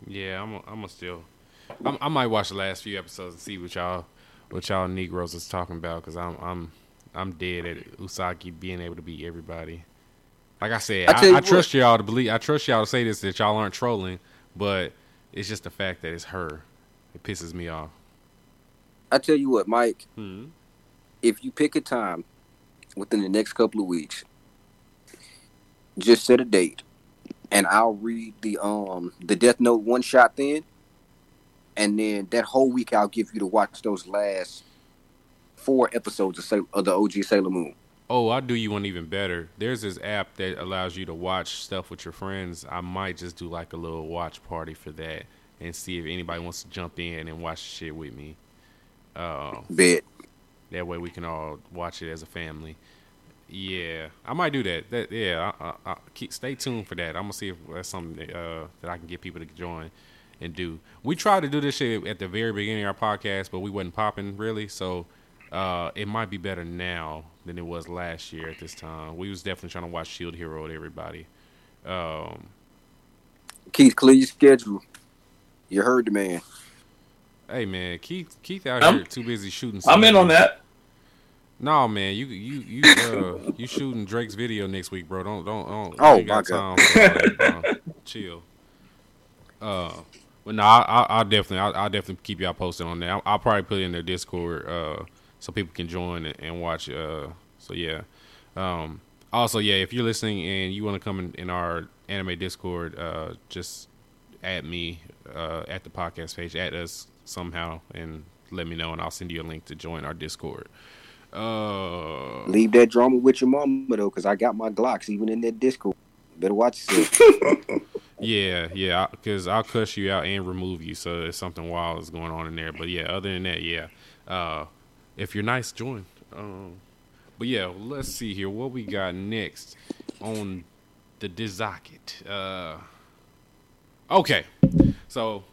Yeah, I'm. I'm gonna still. I'm, I might watch the last few episodes and see what y'all, what y'all Negroes is talking about because I'm, I'm, I'm dead at Usagi being able to beat everybody. Like I said, I I, you I, trust what. y'all to believe. I trust y'all to say this that y'all aren't trolling, but it's just the fact that it's her. It pisses me off. I tell you what, Mike, Hmm. if you pick a time, within the next couple of weeks. Just set a date, and I'll read the um the Death Note one shot then, and then that whole week I'll give you to watch those last four episodes of, of the OG Sailor Moon. Oh, I'll do you one even better. There's this app that allows you to watch stuff with your friends. I might just do like a little watch party for that and see if anybody wants to jump in and watch the shit with me. Uh, Bet. that way we can all watch it as a family. Yeah, I might do that. That yeah, I, I, I keep stay tuned for that. I'm gonna see if that's something that, uh, that I can get people to join and do. We tried to do this shit at the very beginning of our podcast, but we wasn't popping really. So uh, it might be better now than it was last year at this time. We was definitely trying to watch Shield Hero with everybody. Um, Keith, clear your schedule. You heard the man. hey man, Keith Keith out I'm- here too busy shooting. I'm in on that. No man, you you you uh you shooting Drake's video next week, bro. Don't don't don't. Oh, you got my God. time for that. Chill. Uh, but no, I, I I'll definitely I'll, I'll definitely keep y'all posted on that. I'll, I'll probably put it in their Discord uh so people can join and, and watch. Uh, so yeah. Um. Also, yeah, if you're listening and you want to come in, in our anime Discord, uh, just at me uh, at the podcast page, at us somehow, and let me know, and I'll send you a link to join our Discord. Uh, Leave that drama with your mama though, because I got my Glocks even in that Discord. Better watch yourself. yeah, yeah, because I'll cuss you out and remove you, so there's something wild is going on in there. But yeah, other than that, yeah, uh, if you're nice, join. Um, but yeah, let's see here what we got next on the Dizaket. Uh, okay, so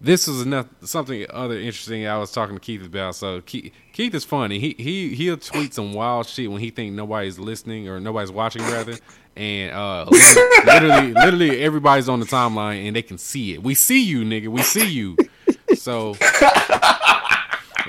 this is enough something other interesting I was talking to Keith about. So Keith, Keith is funny. He he he'll tweet some wild shit when he think nobody's listening or nobody's watching rather. And uh literally literally everybody's on the timeline and they can see it. We see you, nigga. We see you. So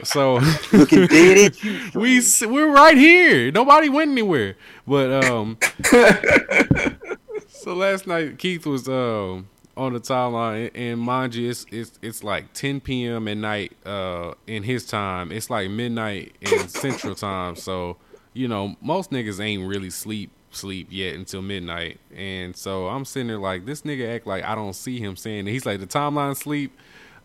so Looking dead at you. we we're right here. Nobody went anywhere. But um, so last night Keith was um on the timeline, and mind you, it's it's it's like 10 p.m. at night uh in his time. It's like midnight in Central Time. So you know most niggas ain't really sleep sleep yet until midnight. And so I'm sitting there like this nigga act like I don't see him saying it. He's like the timeline sleep.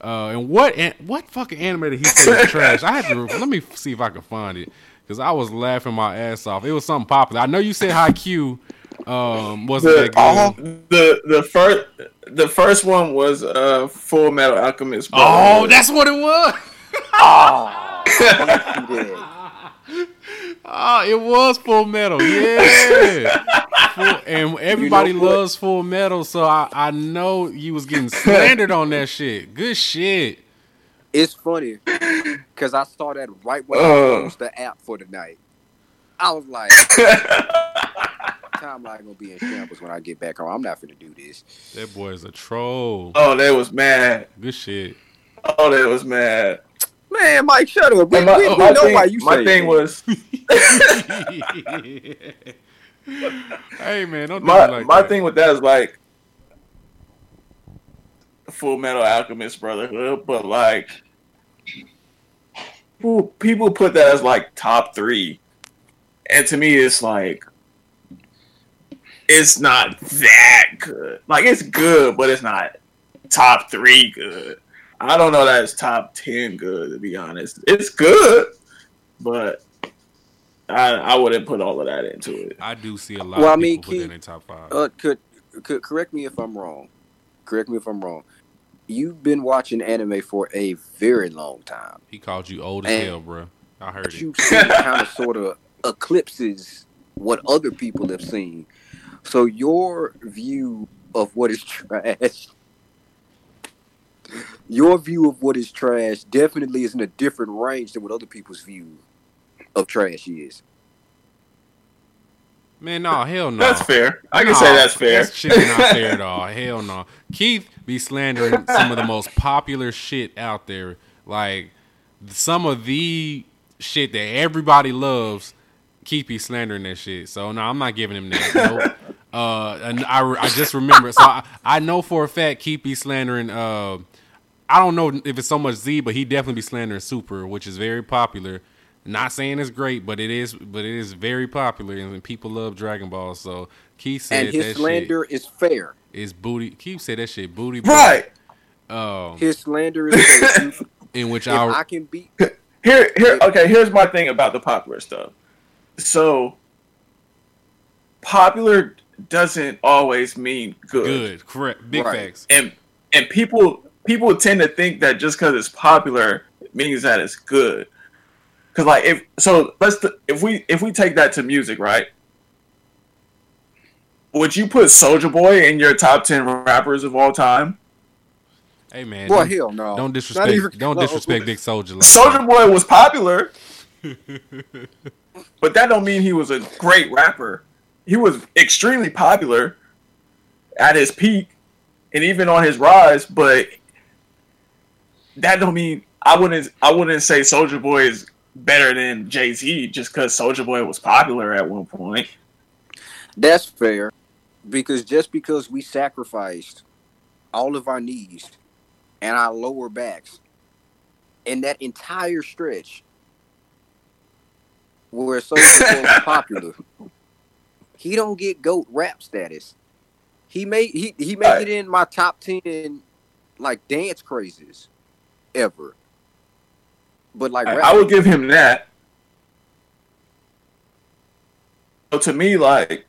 Uh, and what an- what fucking anime did he say was trash? I had to let me see if I can find it because I was laughing my ass off. It was something popular. I know you said Haikyuu um, wasn't The, that good. uh, the the first the first one was uh Full Metal Alchemist. Oh, that's what it was. Oh, I see that. Oh, it was Full Metal. Yeah. Full, and everybody You know loves Full Metal, so I, I know you was getting slandered on that shit. Good shit. It's funny because I saw that right when I Uh. closed the app for the night. I was like, timeline gonna be in shambles when I get back home. I'm not gonna do this. That boy is a troll. oh, that was mad. Good shit. Oh, that was mad. Man, Mike, shut up. We, my, we, uh, we know thing, why you my say thing that. was hey man, don't do my me like my that. thing with that is like Full Metal Alchemist Brotherhood, but like people people put that as like top three, and to me, it's like it's not that good. Like it's good, but it's not top three good. I don't know that it's top ten good to be honest. It's good, but I I wouldn't put all of that into it. I do see a lot Well, I of mean, people put that in Keith, top five. Uh, could, could correct me if I'm wrong. Correct me if I'm wrong. You've been watching anime for a very long time. he called you old as hell, bro. I heard But it. you've seen kind of sort of eclipses what other people have seen. So your view of what is trash, your view of what is trash definitely is in a different range than what other people's view of trash is. Man, no, hell no. That's fair. I can Nah, say that's fair. That shit is not fair at all. Hell no. Keith be slandering some of the most popular shit out there. Like some of the shit that everybody loves. Keith be slandering that shit. So no, I'm not giving him that. Nope. uh, and I, I just remember. So I, I know for a fact Keith be slandering. Uh, I don't know if it's so much Z, but he definitely be slandering Super, which is very popular. Not saying it's great, but it is. But it is very popular, and people love Dragon Ball. So Keith said and his that slander is fair. shit is booty. Keith said that shit booty. Right. Um, His slander is fair. in which I I can beat, Here, here. Okay, here's my thing about the popular stuff. So, popular doesn't always mean good, good, correct, big Right. facts. and and people people tend to think that just because it's popular means that it's good. Because like if so, let's th- if we if we take that to music, right? Would you put Soulja Boy in your top ten rappers of all time? Hey man, boy, don't, hell no. don't disrespect, even don't close. disrespect Big Soulja. Like Soulja. Boy was popular, but that don't mean he was a great rapper. He was extremely popular at his peak and even on his rise, but that don't mean I wouldn't I wouldn't say Soulja Boy is better than Jay Z just because Soulja Boy was popular at one point. That's fair, because just because we sacrificed all of our knees and our lower backs in that entire stretch where Soulja Boy was popular, he don't get goat rap status. He made he he made Right. it in my top ten like dance crazes ever. But like I, I would give him that. So to me, like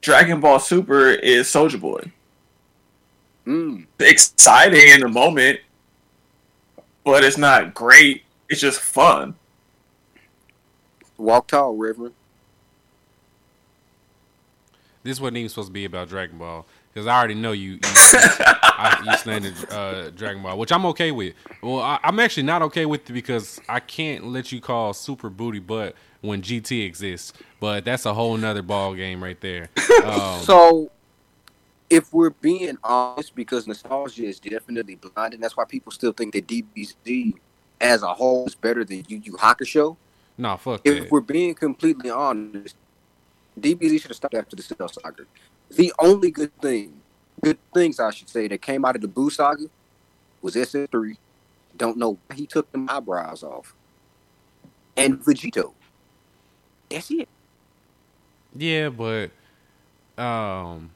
Dragon Ball Super is Soulja Boy. mm, exciting in the moment, but it's not great. It's just fun. walk tall, Reverend. This wasn't even supposed to be about Dragon Ball because I already know you. You, I, you slandered uh, Dragon Ball, which I'm okay with. Well, I, I'm actually not okay with it because I can't let you call Super Booty Butt when GT exists. But that's a whole nother ball game right there. Um, So, if we're being honest, because nostalgia is definitely blind, and that's why people still think that DBZ as a whole is better than Yu Yu Hakusho. nah, fuck If that. we're being completely honest, DBZ should have stopped after the Cell Saga. The only good thing, good things I should say, that came out of the Boo Saga was SS3. Don't know why he took them eyebrows off, and Vegito. That's it. Yeah, but um,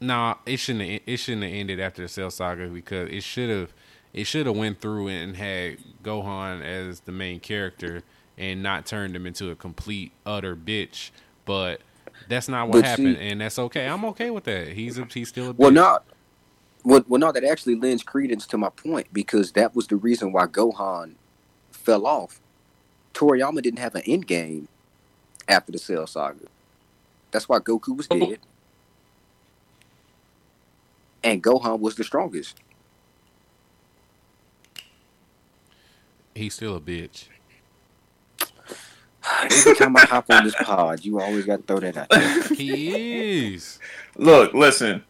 nah, it shouldn't. It shouldn't have ended after the Cell Saga because it should have. It should have went through and had Gohan as the main character and not turned him into a complete utter bitch. But that's not what But happened, see- and that's okay. I'm okay with that. He's a, he's still a. Well, not. Well, well, no, that actually lends credence to my point because that was the reason why Gohan fell off. Toriyama didn't have an end game after the Cell Saga. That's why Goku was oh. dead, and Gohan was the strongest. he's still a bitch. Every time I hop on this pod, you always got to throw that out. There. He is. Look, listen.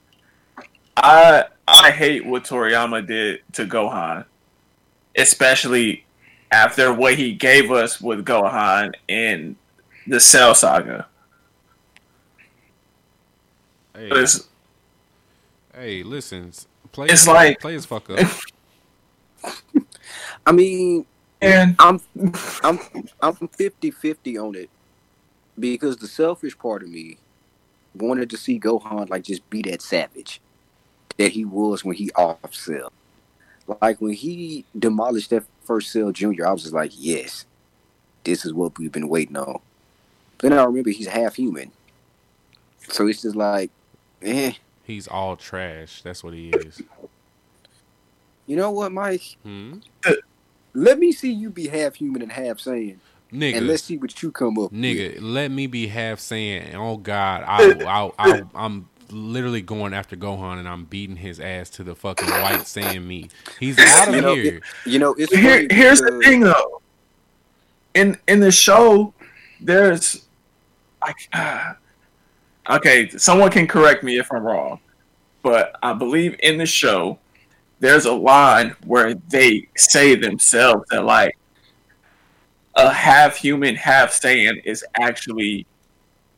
I I hate what Toriyama did to Gohan, especially after what he gave us with Gohan in the Cell Saga. Hey, It's, hey, listen. Play. It's like- play his fuck up. I mean, and I'm I'm I'm 50-50 on it because the selfish part of me wanted to see Gohan like just be that savage that he was when he off Cell. Like when he demolished that first Cell Junior, I was just like, yes, this is what we've been waiting on. Then I remember he's half human, so it's just like, eh. He's all trash. That's what he is. You know what, Mike? Hmm? Let me see you be half human and half Saiyan, Nigga. and let's see what you come up with. Nigga, let me be half Saiyan, oh God, I, I, I, I'm literally going after Gohan and I'm beating his ass to the fucking white sand me. He's out of You know, here. You know, it's here, funny here's the thing though. In in the show, there's I, okay, someone can correct me if I'm wrong, but I believe in the show there's a line where they say themselves that like a half human, half Saiyan is actually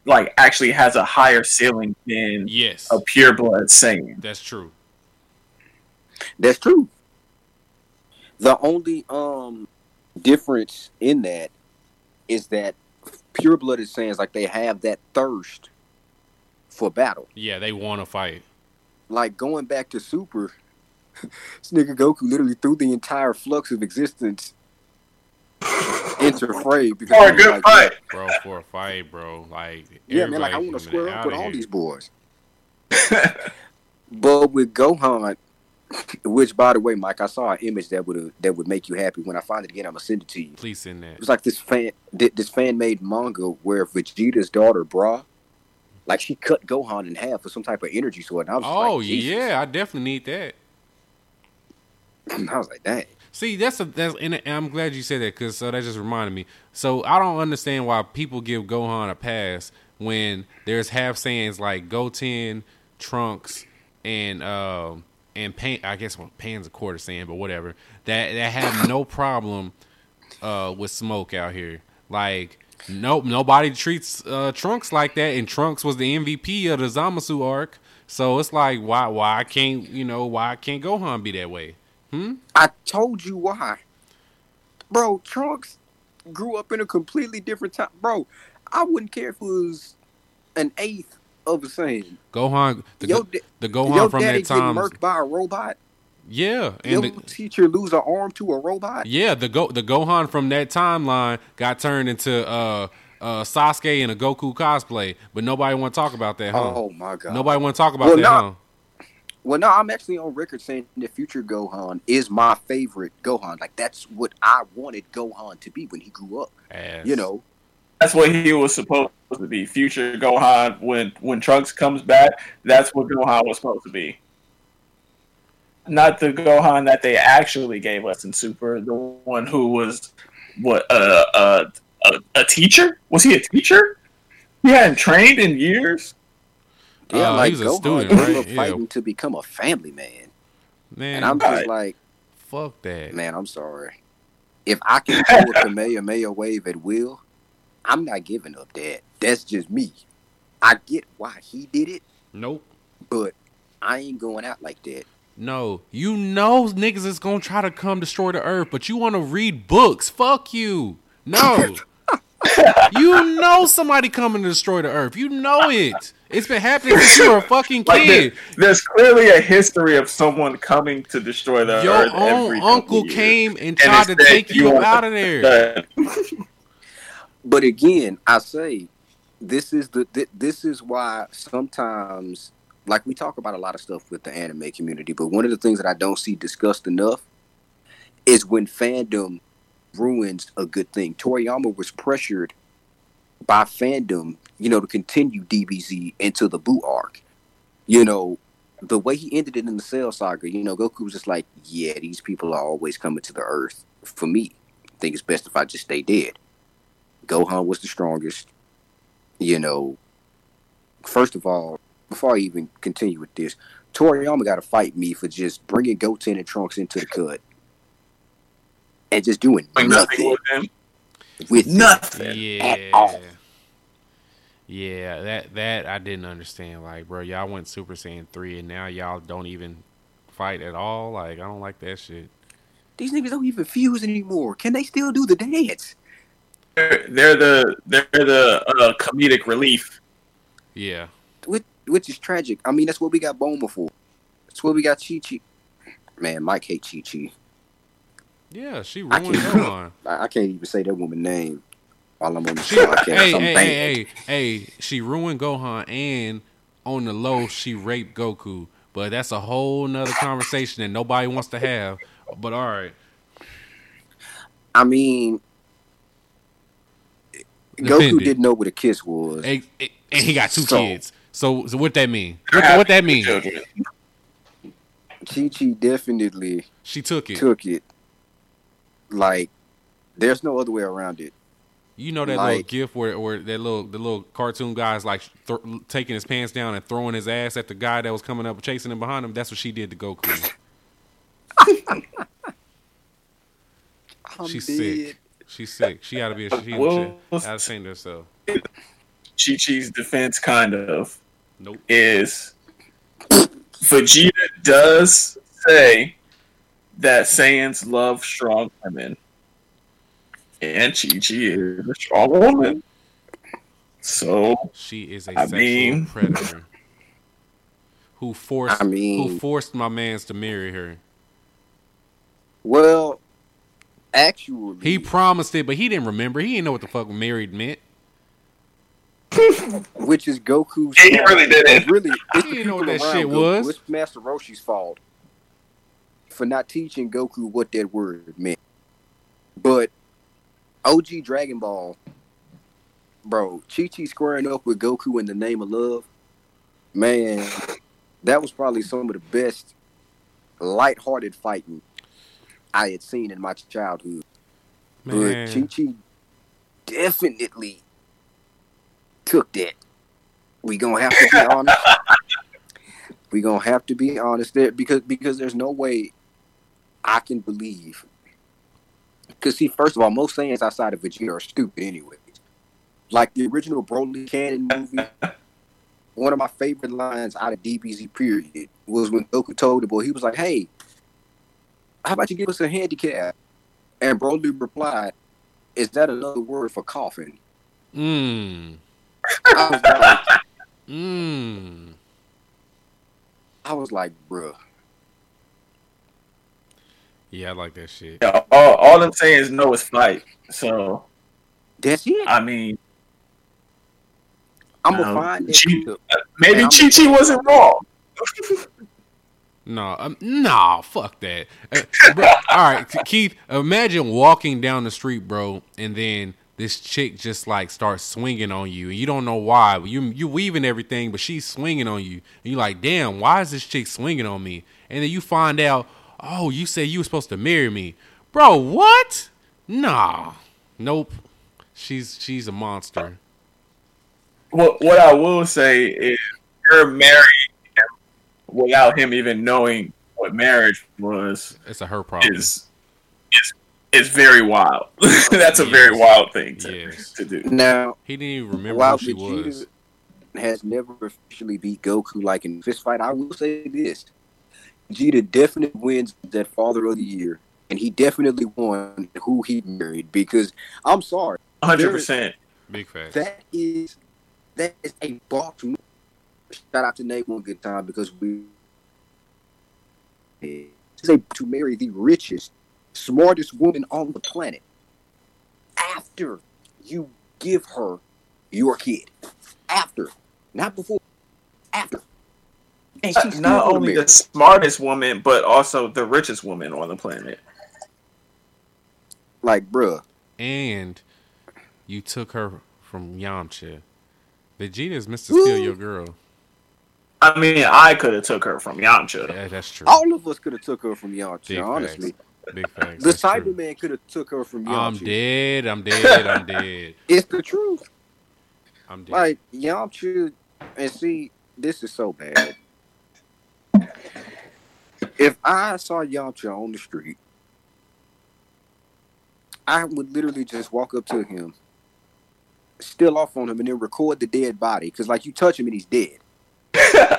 like actually has a higher ceiling than Yes, a pure blood Saiyan. that's true. That's true. The only um difference in that is that pure blooded Saiyans like they have that thirst for battle. Yeah, they want to fight. Like going back to Super, this nigga Goku literally threw the entire flux of existence into frame because For a was good like, fight. bro, for a fight, bro. Like, Yeah, man, like I want to coming square up with all here. these boys. but with Gohan, which by the way, Mike, I saw an image that would that would make you happy. When I find it again, I'm gonna send it to you. Please send that. It was like this fan this fan made manga where Vegeta's daughter Bra, like she cut Gohan in half with some type of energy sword. And I was just Oh like, yeah, I definitely need that. I was like, dang. See, that's a that's and I'm glad you said that because so that just reminded me. So I don't understand why people give Gohan a pass when there's half Saiyans like Goten, Trunks, and um and Pan. I guess well, Pan's a quarter Saiyan, but whatever. That that have no problem uh with smoke out here. Like nope, nobody treats uh Trunks like that, and Trunks was the MVP of the Zamasu arc. So it's like why why can't you know why can't Gohan be that way? I told you why. Bro, Trunks grew up in a completely different time. Bro, I wouldn't care if it was an eighth of a Saiyan. Gohan, the, Yo, the Gohan from daddy that time, get murked by a robot. yeah, Your and the, teacher lose an arm to a robot. yeah, the Go the Gohan from that timeline got turned into uh uh Sasuke in a Goku cosplay, but nobody want to talk about that, huh? Oh my god. nobody want to talk about Well, that, nah. huh? Well, no, I'm actually on record saying that future Gohan is my favorite Gohan. Like that's what I wanted Gohan to be when he grew up. Ass. You know, That's what he was supposed to be. Future Gohan when when Trunks comes back, that's what Gohan was supposed to be. Not the Gohan that they actually gave us in Super, the one who was what uh, uh, a a teacher? Was he a teacher? He hadn't trained in years. Yeah, Uh, like he was a student, right? up Yeah. fighting to become a family man, man, and I'm just like, fuck that. man, I'm sorry. If I can throw a Kamehameha wave at will, I'm not giving up that. That's just me. I get why he did it, Nope. but I ain't going out like that. No, you know niggas is gonna try to come destroy the earth, but you want to read books. Fuck you. No. you know somebody coming to destroy the earth. You know it. It's been happening since you were a fucking Like there- kid. there's clearly a history of someone coming to destroy the Your earth own uncle came and And tried to take you up out of there. But again, I say this is the this is why sometimes like we talk about a lot of stuff with the anime community, but one of the things that I don't see discussed enough is when fandom ruins a good thing. Toriyama was pressured by fandom, you know, to continue DBZ into the Boo arc. You know, the way he ended it in the Cell Saga, you know, Goku was just like, "Yeah, these people are always coming to the Earth. For me, I think it's best if I just stay dead." Gohan was the strongest. You know, first of all, before I even continue with this, Toriyama got to fight me for just bringing Goten and Trunks into the cut and just doing Like nothing nothing with him. with. Nothing. Yeah. all. Yeah, that that I didn't understand. Like, bro, y'all went Super Saiyan three, and now y'all don't even fight at all. Like, I don't like that shit. These niggas don't even fuse anymore. Can they still do the dance? They're, they're the they're the uh, comedic relief. Yeah, Which, which is tragic. I mean, that's what we got Bulma for. That's what we got Chi Chi. Man, Mike hate Chi Chi. Yeah, she ruined can't- Gohan. I, I can't even say that woman's name while I'm on the She, podcast. hey, I'm hey, hey, hey, hey, she ruined Gohan, and on the low, she raped Goku. But that's a whole nother conversation that nobody wants to have. But all right, I mean, Defend Goku didn't know what a kiss was. and, and he got two So- kids. So, so what that mean? What, what that mean? Chi Chi definitely She took it. took it. Like, there's no other way around it. You know that little Like- gif where, where that little the little cartoon guy's like th- taking his pants down and throwing his ass at the guy that was coming up chasing him behind him. That's what she did to Goku. I'm She's dead. sick. She's sick. She gotta be. She, Well- she gotta ashamed herself. Chi Chi's defense, kind of, Nope. is Vegeta does say that Saiyans love strong women. And Chi Chi is a strong woman. So She is a I sexual mean- predator who forced I mean- who forced my man's to marry her. Well, actually, He promised it, but he didn't remember. He didn't know what the fuck married meant. which is Goku's. He fault. really didn't. Really, it's He didn't know what people that around shit Goku. was. It's Master Roshi's fault for not teaching Goku what that word meant. But OG Dragon Ball, bro, Chi Chi squaring up with Goku in the name of love, man, that was probably some of the best light-hearted fighting I had seen in my childhood. But Man, Chi Chi definitely took that. We gonna have to be honest. we gonna have to be honest there because because there's no way I can believe. Because see, first of all, most Saiyans outside of Vegeta are stupid anyway. Like the original Broly canon movie, one of my favorite lines out of DBZ period was when Goku told the boy, he was like, "Hey, how about you give us a handicap?" And Broly replied, "Is that another word for coughing?" mmm, I was like, mmm. I was like, bruh. Yeah, I like that shit. yeah, all, all I'm saying is no it's fight. So That's it. I mean, I'm gonna no, find that. Chi- maybe I'm- Chi Chi wasn't wrong. No, um, no, fuck that. Uh, bro, all right, Keith. Imagine walking down the street, bro, and then this chick just like starts swinging on you, and you don't know why. You you weaving everything, but she's swinging on you, and you're like, damn, why is this chick swinging on me? And then you find out, oh, you said you were supposed to marry me, bro. What? Nah, nope. She's she's a monster. What what I will say is her marrying him without him even knowing what marriage was It's a her problem. is is is very wild. That's a very wild thing to, Yes. to do. Now, He didn't even remember while who she was. Has never officially beat Goku like in a fist fight, I will say this: Vegeta definitely wins that Father of the Year, and he definitely won who he married. Because I'm sorry, hundred percent. Big facts. that is that is a box move. Shout out to Nate one good time because we is able to marry the richest, smartest woman on the planet after you give her your kid. After, not before. After. And she's Not only marry. the smartest woman, but also the richest woman on the planet. like, bruh. and you took her from Yamcha. Vegeta is Mr. Steal Your Girl. I mean, I could have took her from Yamcha. Yeah, that's true. All of us could have took her from Yamcha, Big honestly. facts. Big facts. The That's true. Saibaman could have took her from Yamcha. I'm dead. I'm dead. I'm dead. It's the truth. I'm dead. Like Yamcha, and see, this is so bad. If I saw Yamcha on the street, I would literally just walk up to him, still off on him, and then record the dead body. Cause like you touch him and he's dead.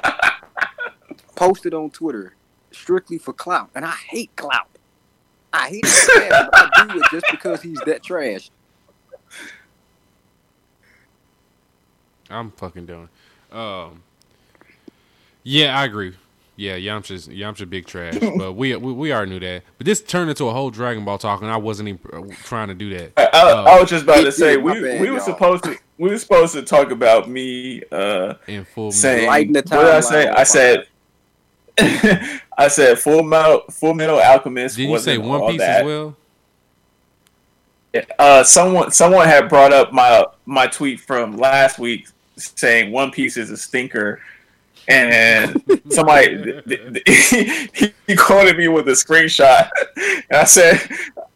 Post it on Twitter, strictly for clout, and I hate clout. I hate it bad, but I do it just because he's that trash. I'm fucking done. Um, yeah, I agree. Yeah, Yamcha's Yamcha big trash, but we, we we already knew that. But this turned into a whole Dragon Ball talk, and I wasn't even trying to do that. I, I, Uh, I was just about to say we bad, we were y'all. supposed to we were supposed to talk about me uh In full, saying Lighten the what did I say? I said I said Full Metal Full Metal Alchemist. did you say One Piece that. as well? Uh, someone someone had brought up my my tweet from last week saying One Piece is a stinker, and somebody th- th- he, he quoted me with a screenshot, and I said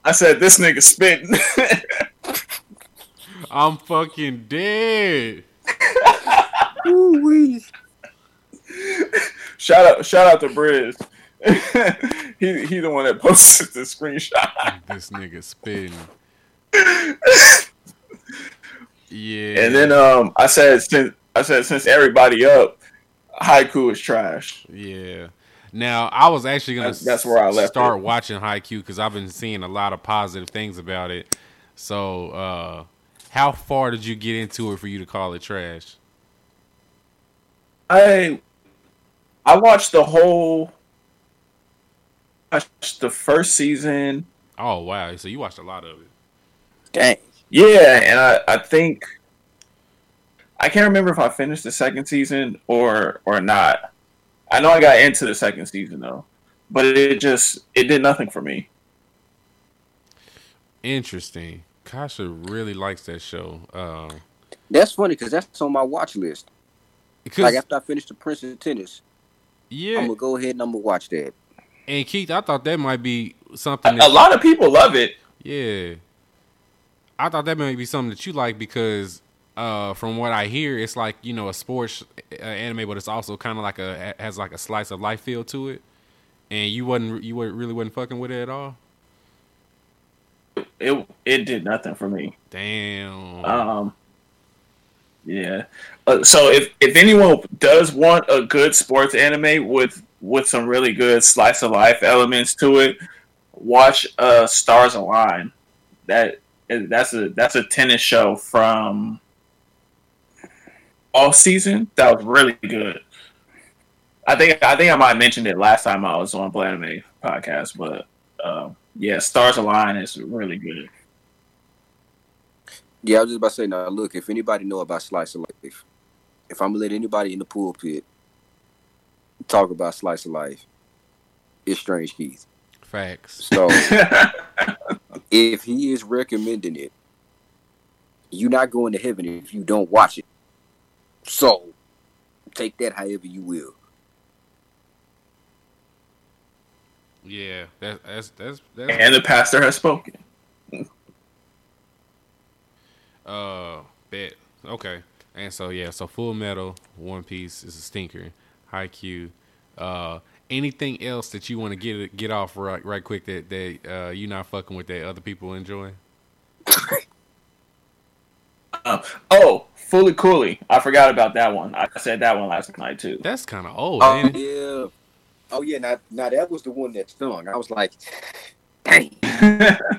I said this nigga spitting. I'm fucking dead. Ooh-wee. shout out shout out to Briz. he he the one that posted the screenshot. This nigga spitting. Yeah. And then um I said since I said since everybody up, Haikyuu is trash. Yeah. Now I was actually gonna That's- that's where I left start it. watching Haikyuu because I've been seeing a lot of positive things about it. So, uh, how far did you get into it for you to call it trash? I I watched the whole watched the first season. Oh wow! So you watched a lot of it. Dang. Yeah, and I, I think I can't remember if I finished the second season or or not. I know I got into the second season though, but it just it did nothing for me. Interesting. Kasha really likes that show. Um, That's funny because that's on my watch list. Like after I finish the Prince of Tennis, yeah, I'm gonna go ahead and I'm gonna watch that. and Keith, I thought that might be A, something. a That, lot of people love it. yeah, I thought that might be something that you like because, uh, from what I hear, it's like you know a sports uh, anime, but it's also kind of like a has like a slice of life feel to it. And you wasn't you weren't really wasn't fucking with it at all. It it did nothing for me. Damn. Um, yeah. Uh, so if if anyone does want a good sports anime with with some really good slice of life elements to it, watch uh Stars Align. That that's a that's a tennis show from all season. That was really good. I think I think I might have mentioned it last time I was on Anime podcast, but uh, yeah, Stars Align is really good. Yeah, I was just about to say now. Look, if anybody know about slice of life, if I'm gonna let anybody in the pulpit talk about slice of life, it's Strange Keith. Facts. So if he is recommending it, you're not going to heaven if you don't watch it. So take that however you will. Yeah, that, that's that's that's and the pastor has spoken. Uh, bet. Okay. And so yeah, so Full Metal, One Piece is a stinker. Haikyuu. Uh, anything else that you want to get get off right right quick that that uh you not fucking with that other people enjoy? Uh, oh, Fooly Cooly. I forgot about that one. I said that one last night too. That's kind of old, Oh ain't it? yeah. Oh yeah. Now, now that was the one that stung. I was like, dang.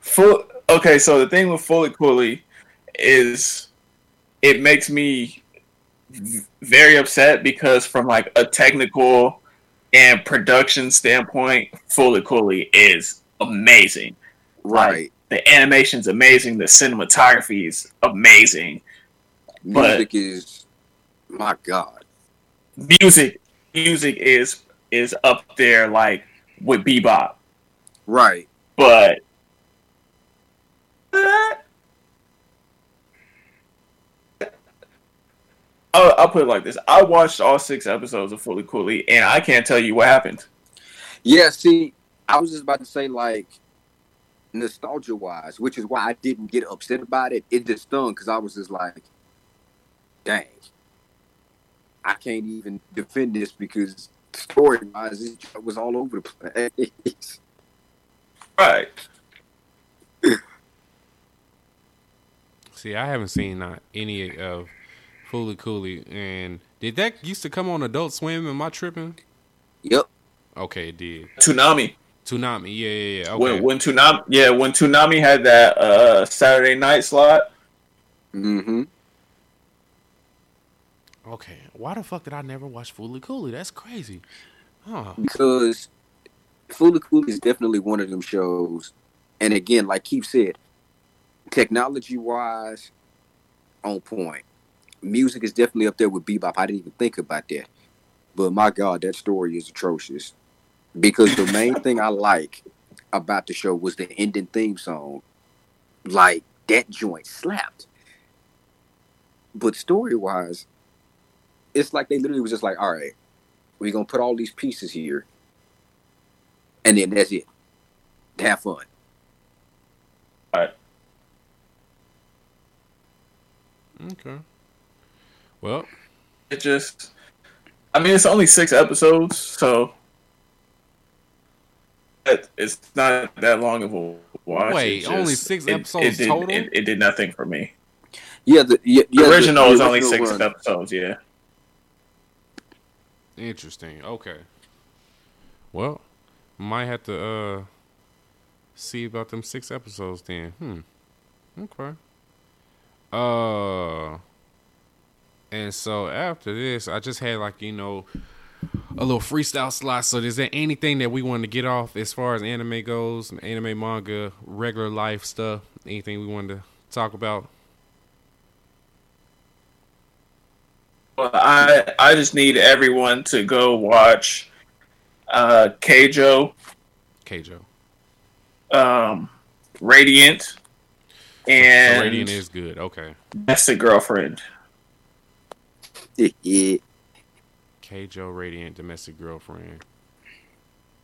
Full. Okay, so the thing with Fooly Cooly is it makes me very upset because from like a technical and production standpoint, Fooly Cooly is amazing. Right. The animation's amazing. The cinematography is amazing. but- Music is my God. Music, music is is up there like with bebop, Right. but I'll, I'll put it like this: I watched all six episodes of Fooly Cooly, and I can't tell you what happened. Yeah, see, I was just about to say like nostalgia wise, which is why I didn't get upset about it. It just stung because I was just like, dang, I can't even defend this because story wise, it was all over the place. Right? See, I haven't seen not any of Fooly Cooly, and did that used to come on Adult Swim? Am I tripping? yep. Okay, it did. Toonami. Toonami, yeah, yeah, yeah. Okay. When when Toonami, yeah, when Toonami had that uh, Saturday night slot, Mm-hmm. Okay, why the fuck did I never watch Fooly Cooly? That's crazy. Huh. Because Fooly Cooly is definitely one of them shows. And again, like Keith said, technology wise, on point. Music is definitely up there with bebop. I didn't even think about that. But my God, that story is atrocious. Because the main thing I like about the show was the ending theme song. Like that joint slapped. But story wise, it's like they literally was just like, all right, we're gonna put all these pieces here, and then that's it. Have fun. Okay. Well, it just, I mean, it's only six episodes, so it, it's not that long of a watch. Wait, It only six it- episodes it did, total? It, it did nothing for me. Yeah, the yeah, The yeah, original the is only six run. episodes. Yeah. interesting. Okay. Well, might have to uh see about them six episodes then. Hmm. Okay. Uh and so after this, I just had like, you know, a little freestyle slot. So is there anything that we want to get off as far as anime goes, anime manga, regular life stuff? Anything we wanted to talk about? Well, I I just need everyone to go watch uh Keijo, Keijo. um, Radiant, and Radiant is good. Okay. Domestic Girlfriend. Keijo Radiant Domestic Girlfriend.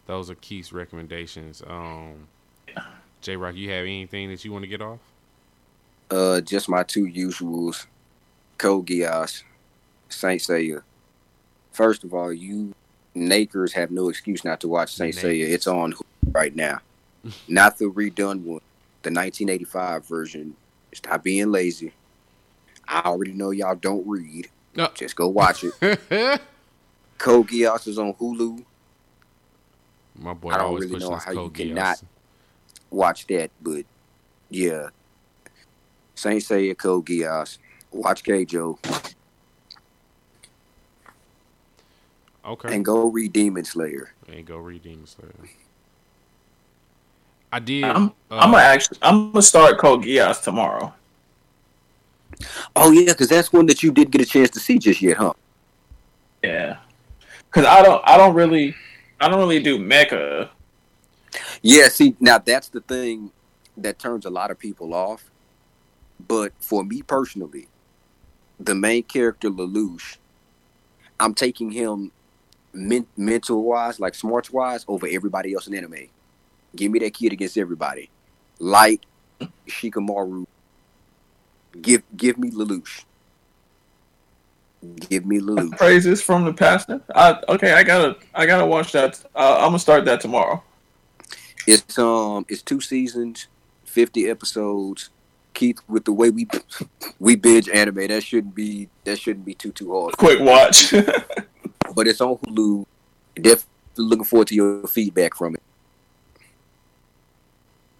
Those are Keith's recommendations. Um J Rock, you have anything that you want to get off? Uh, just my two usuals, Code Geass, Saint Seiya. First of all, you Nakers have no excuse not to watch Saint Seiya. It's on right now, not the redone one, the 1985 version. Stop being lazy. I already know y'all don't read. No. Just go watch it. Code Geass is on Hulu. My boy I don't always really pushing know this how you code cannot- Watch that, but yeah, Saint Seiya, Code Geass. Watch Keijo Okay. and go read Demon Slayer. And go read Demon Slayer. I did. I'm uh, I'm gonna actually I'm gonna start Code Geass tomorrow. Oh yeah, because that's one that you did get a chance to see just yet, huh? Yeah, because I don't I don't really I don't really do mecha. Yeah, see, now that's the thing that turns a lot of people off. But for me personally, the main character Lelouch, I'm taking him men- mental wise, like smarts wise, over everybody else in anime. Give me that kid against everybody. Light, Shikamaru. Give give me Lelouch. Give me Lelouch. Praises from the pastor. I okay. I gotta I gotta watch that. Uh, I'm gonna start that tomorrow. It's um it's two seasons, fifty episodes. Keith, with the way we we binge anime, that shouldn't be that shouldn't be too too hard. Quick watch. But it's on Hulu. Definitely looking forward to your feedback from it.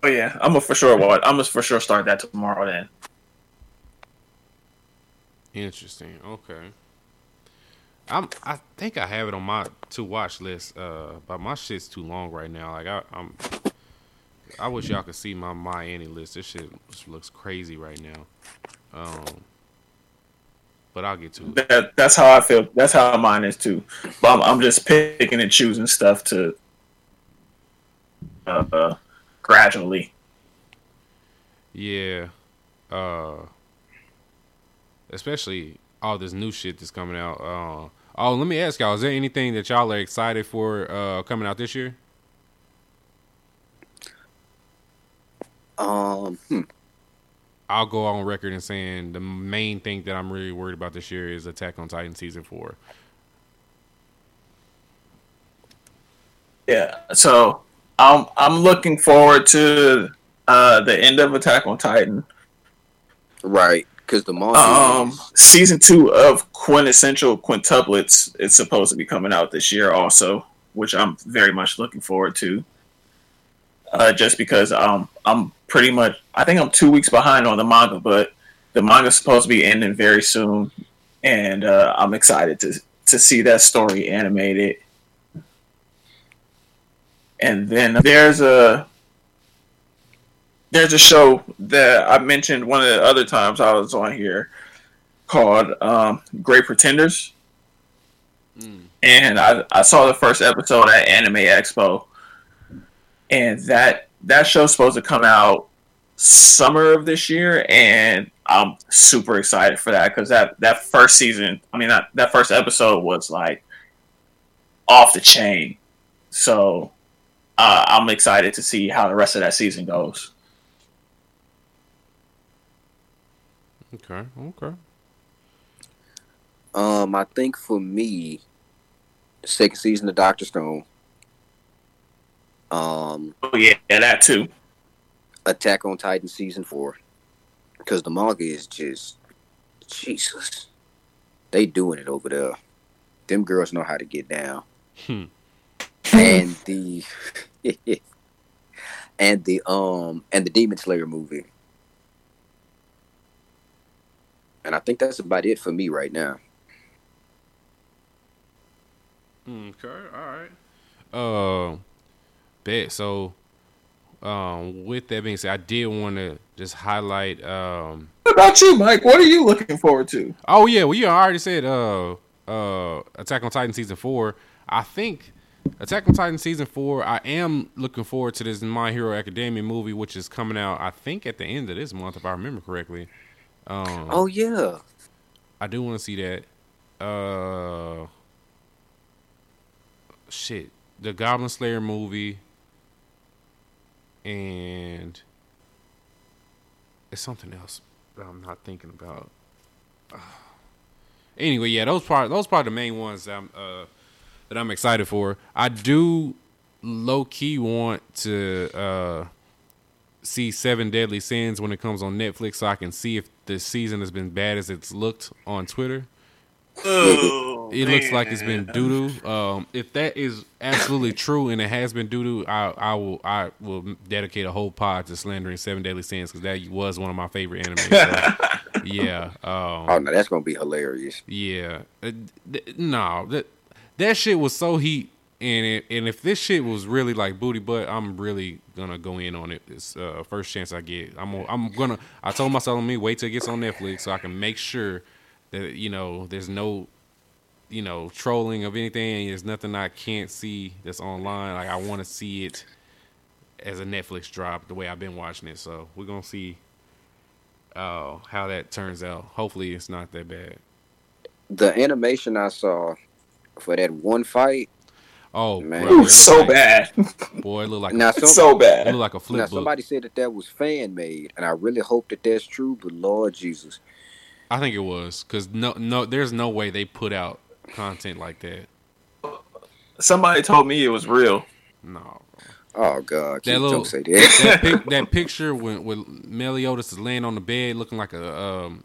oh yeah, I'm gonna for sure watch. I'm gonna for sure start that tomorrow. Then Interesting. Okay. I'm. I think I have it on my to watch list. Uh, but my shit's too long right now. Like I, I'm. I wish y'all could see my my any list. This shit looks crazy right now. Um. But I'll get to it. that that's how I feel. That's how mine is too. But I'm, I'm just picking and choosing stuff to uh gradually. Yeah. Uh. Especially all this new shit that's coming out. Uh. Oh, let me ask y'all: Is there anything that y'all are excited for uh coming out this year? Um, hmm. I'll go on record and saying the main thing that I'm really worried about this year is Attack on Titan season four. Yeah. So I'm I'm looking forward to uh the end of Attack on Titan. right, because the. Um, is- season two of Quintessential Quintuplets is supposed to be coming out this year, also, which I'm very much looking forward to. Uh, just because um, I'm pretty much, I think I'm two weeks behind on the manga, but the manga's supposed to be ending very soon, and uh, I'm excited to to see that story animated. And then there's a there's a show that I mentioned one of the other times I was on here called um, Great Pretenders. And I, I saw the first episode at Anime Expo. And that that show's supposed to come out summer of this year and I'm super excited for that because that, that first season, I mean that, that first episode was like off the chain. So uh, I'm excited to see how the rest of that season goes. Okay, okay. um, I think for me, the second season of Doctor Stone. Um, Oh yeah, yeah, that too. Attack on Titan season four, because the manga is just Jesus. They doing it over there. Them girls know how to get down. Hmm. and the and the um and the Demon Slayer movie. And I think that's about it for me right now. Okay, all right. Uh, bet. So, um, with that being said, I did want to just highlight. Um, What about you, Mike? What are you looking forward to? oh yeah, well, you already said. Uh, uh, Attack on Titan season four. I think Attack on Titan season four. I am looking forward to this My Hero Academia movie, which is coming out. I think at the end of this month, if I remember correctly. Um, Oh yeah. I do want to see that. Uh, shit, the Goblin Slayer movie, and it's something else that I'm not thinking about. Anyway, yeah, those part those probably the main ones that I'm uh, that I'm excited for. I do low key want to uh, see Seven Deadly Sins when it comes on Netflix, so I can see if the season has been bad as it's looked on Twitter. Oh, It looks like it's been doo doo. Um, if that is absolutely true and it has been doo doo, I, I will I will dedicate a whole pod to slandering Seven Deadly Sins because that was one of my favorite anime. So, yeah, um, Oh no, that's gonna be hilarious. yeah. Uh, th- no, that that shit was so heat, and it, and if this shit was really like booty butt, I'm really gonna go in on it. It's uh, first chance I get. I'm gonna- I'm gonna. I told myself, let me wait till it gets on Netflix so I can make sure that you know there's no you know trolling of anything. There's nothing I can't see that's online. Like I want to see it as a Netflix drop the way I've been watching it. So we're gonna see uh, how that turns out. Hopefully, it's not that bad. The animation I saw for that one fight. Oh Man. bro, it Ooh, so like- bad, Boy, it look like Now, a, some, so it bad. look like a flip now book. somebody said that that was fan made, and I really hope that that's true. But Lord Jesus, I think it was because no, no, there's no way they put out content like that. Somebody told me it was real. No, oh God, That little- don't say that. that pic, that picture when when Meliodas is laying on the bed looking like a um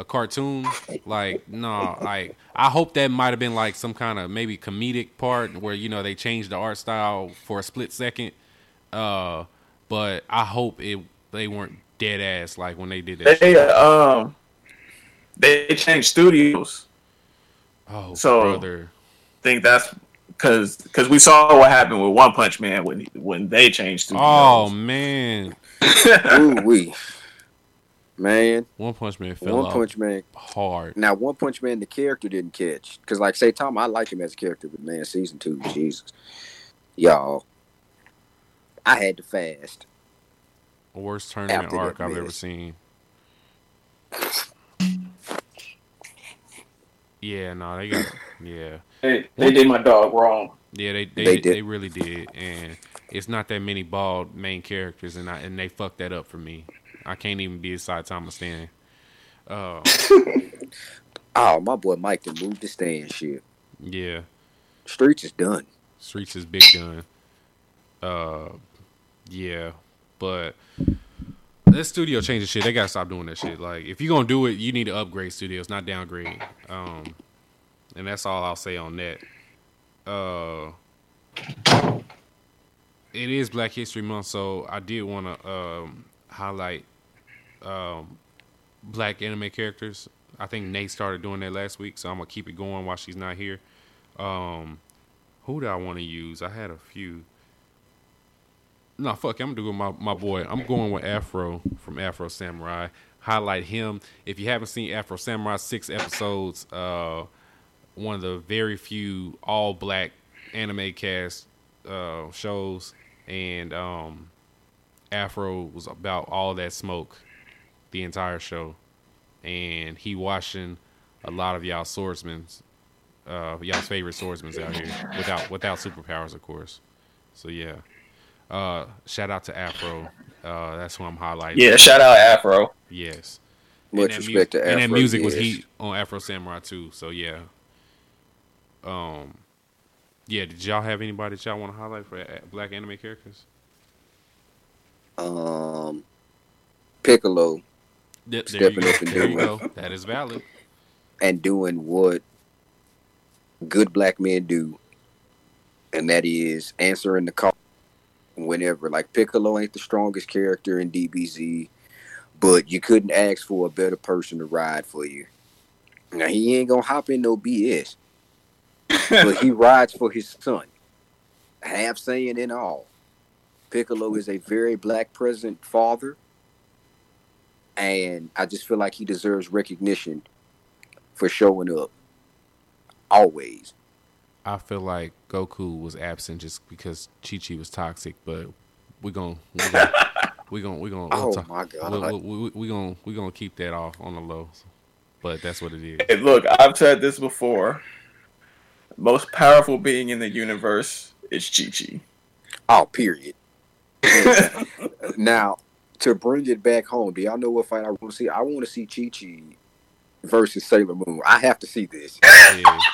a cartoon. Like no, like I hope that might have been like some kind of maybe comedic part where you know they changed the art style for a split second. Uh, but I hope it they weren't dead ass like when they did that. shit. They um, they changed studios. Oh, so- brother. think that's because because we saw what happened with One Punch Man when when they changed studios. Oh man, Ooh wee, man. One Punch Man fell One off Punch Man. hard. Now, One Punch Man, the character didn't catch because, like, Saitama, I like him as a character, but man, season two, Jesus, y'all, I had to fast. Worst tournament After that arc I've ever seen. Yeah, no, they got yeah, they, they did my dog wrong. yeah, they they They they, did. really did, and it's not that many bald main characters, and I and they fucked that up for me. I can't even be beside Thomas Stan. Uh, Oh, my boy Mike can move the stand shit. yeah, Streets is done. Streets is big gun. Uh, yeah, but that studio changing shit. They gotta stop doing that shit. Like, if you're gonna do it, you need to upgrade studios, not downgrade. Um, and that's all I'll say on that. Uh, it is Black History Month, so I did want to um, highlight um, black anime characters. I think Nate started doing that last week, so I'm gonna keep it going while she's not here. Um, who do I want to use? I had a few. No, fuck, I'm doing my my boy. I'm going with Afro from Afro Samurai. Highlight him. If you haven't seen Afro Samurai, six episodes. Uh, one of the very few all black anime cast uh, shows, and um, Afro was about all that smoke, the entire show, and he watching a lot of y'all swordsmen, uh, y'all's favorite swordsmen out here without without superpowers, of course. So yeah, uh, shout out to Afro. Uh, that's who I'm highlighting. Yeah, shout out Afro. Yes. Much respect mu- to Afro. And that music was heat on Afro Samurai too. So yeah. Um. Yeah. Did y'all have anybody that y'all want to highlight for black anime characters? Um, Piccolo Th- Stepping up and doing go. That is valid. and doing what good black men do, and that is answering the call whenever. Like Piccolo ain't the strongest character in DBZ, but you couldn't ask for a better person to ride for you. Now he ain't gonna hop in no BS, but he rides for his son. Half Saiyan and all. Piccolo is a very black present father, and I just feel like he deserves recognition for showing up. Always. I feel like Goku was absent just because Chi Chi was toxic, but we're gonna we gonna we gonna we gonna we'll Oh talk- my God. we we we we gonna we gonna keep that off on the low, but that's what it is. Hey, look, I've said this before. Most powerful being in the universe is Chi Chi. Oh, period. now, to bring it back home, do y'all know what fight I want to see? I want to see Chi Chi versus Sailor Moon. I have to see this. Yeah.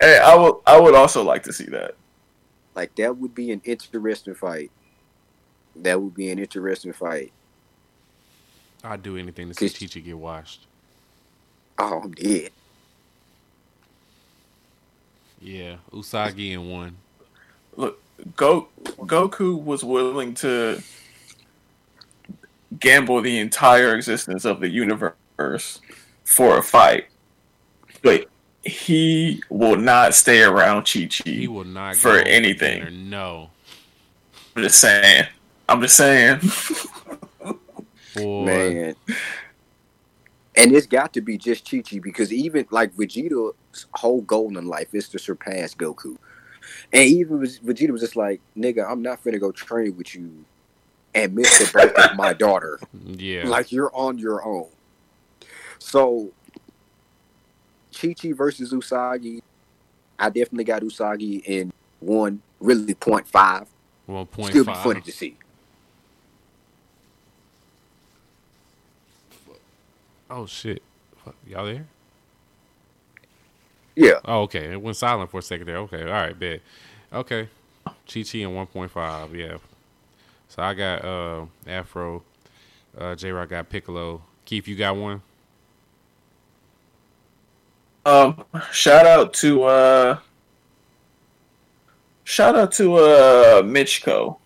Hey, I would I would also like to see that. Like that would be an interesting fight. That would be an interesting fight. I'd do anything to see Cause- Chi Chi get washed. Oh, I'm dead. Yeah, Usagi in one. Look, Go Goku was willing to gamble the entire existence of the universe for a fight, but he will not stay around Chi Chi. He Chi. will not For go anything. dinner, No, I'm just saying. I'm just saying. boy. Man. And it's got to be just Chi Chi because even like Vegeta's whole goal in life is to surpass Goku. And even Veg- Vegeta was just like, nigga, I'm not finna go train with you and miss the birth of my daughter. Yeah, Like you're on your own. So Chi Chi versus Usagi, I definitely got Usagi in one, really point five. one point Still be funny to see. Oh shit, y'all there? Yeah. Oh, okay. It went silent for a second there. Okay, all right, bet. Okay, Chi Chi and one point five. Yeah. So I got uh Afro. Uh, J Rock got Piccolo. Keith, you got one. Um, shout out to uh, shout out to uh Michiko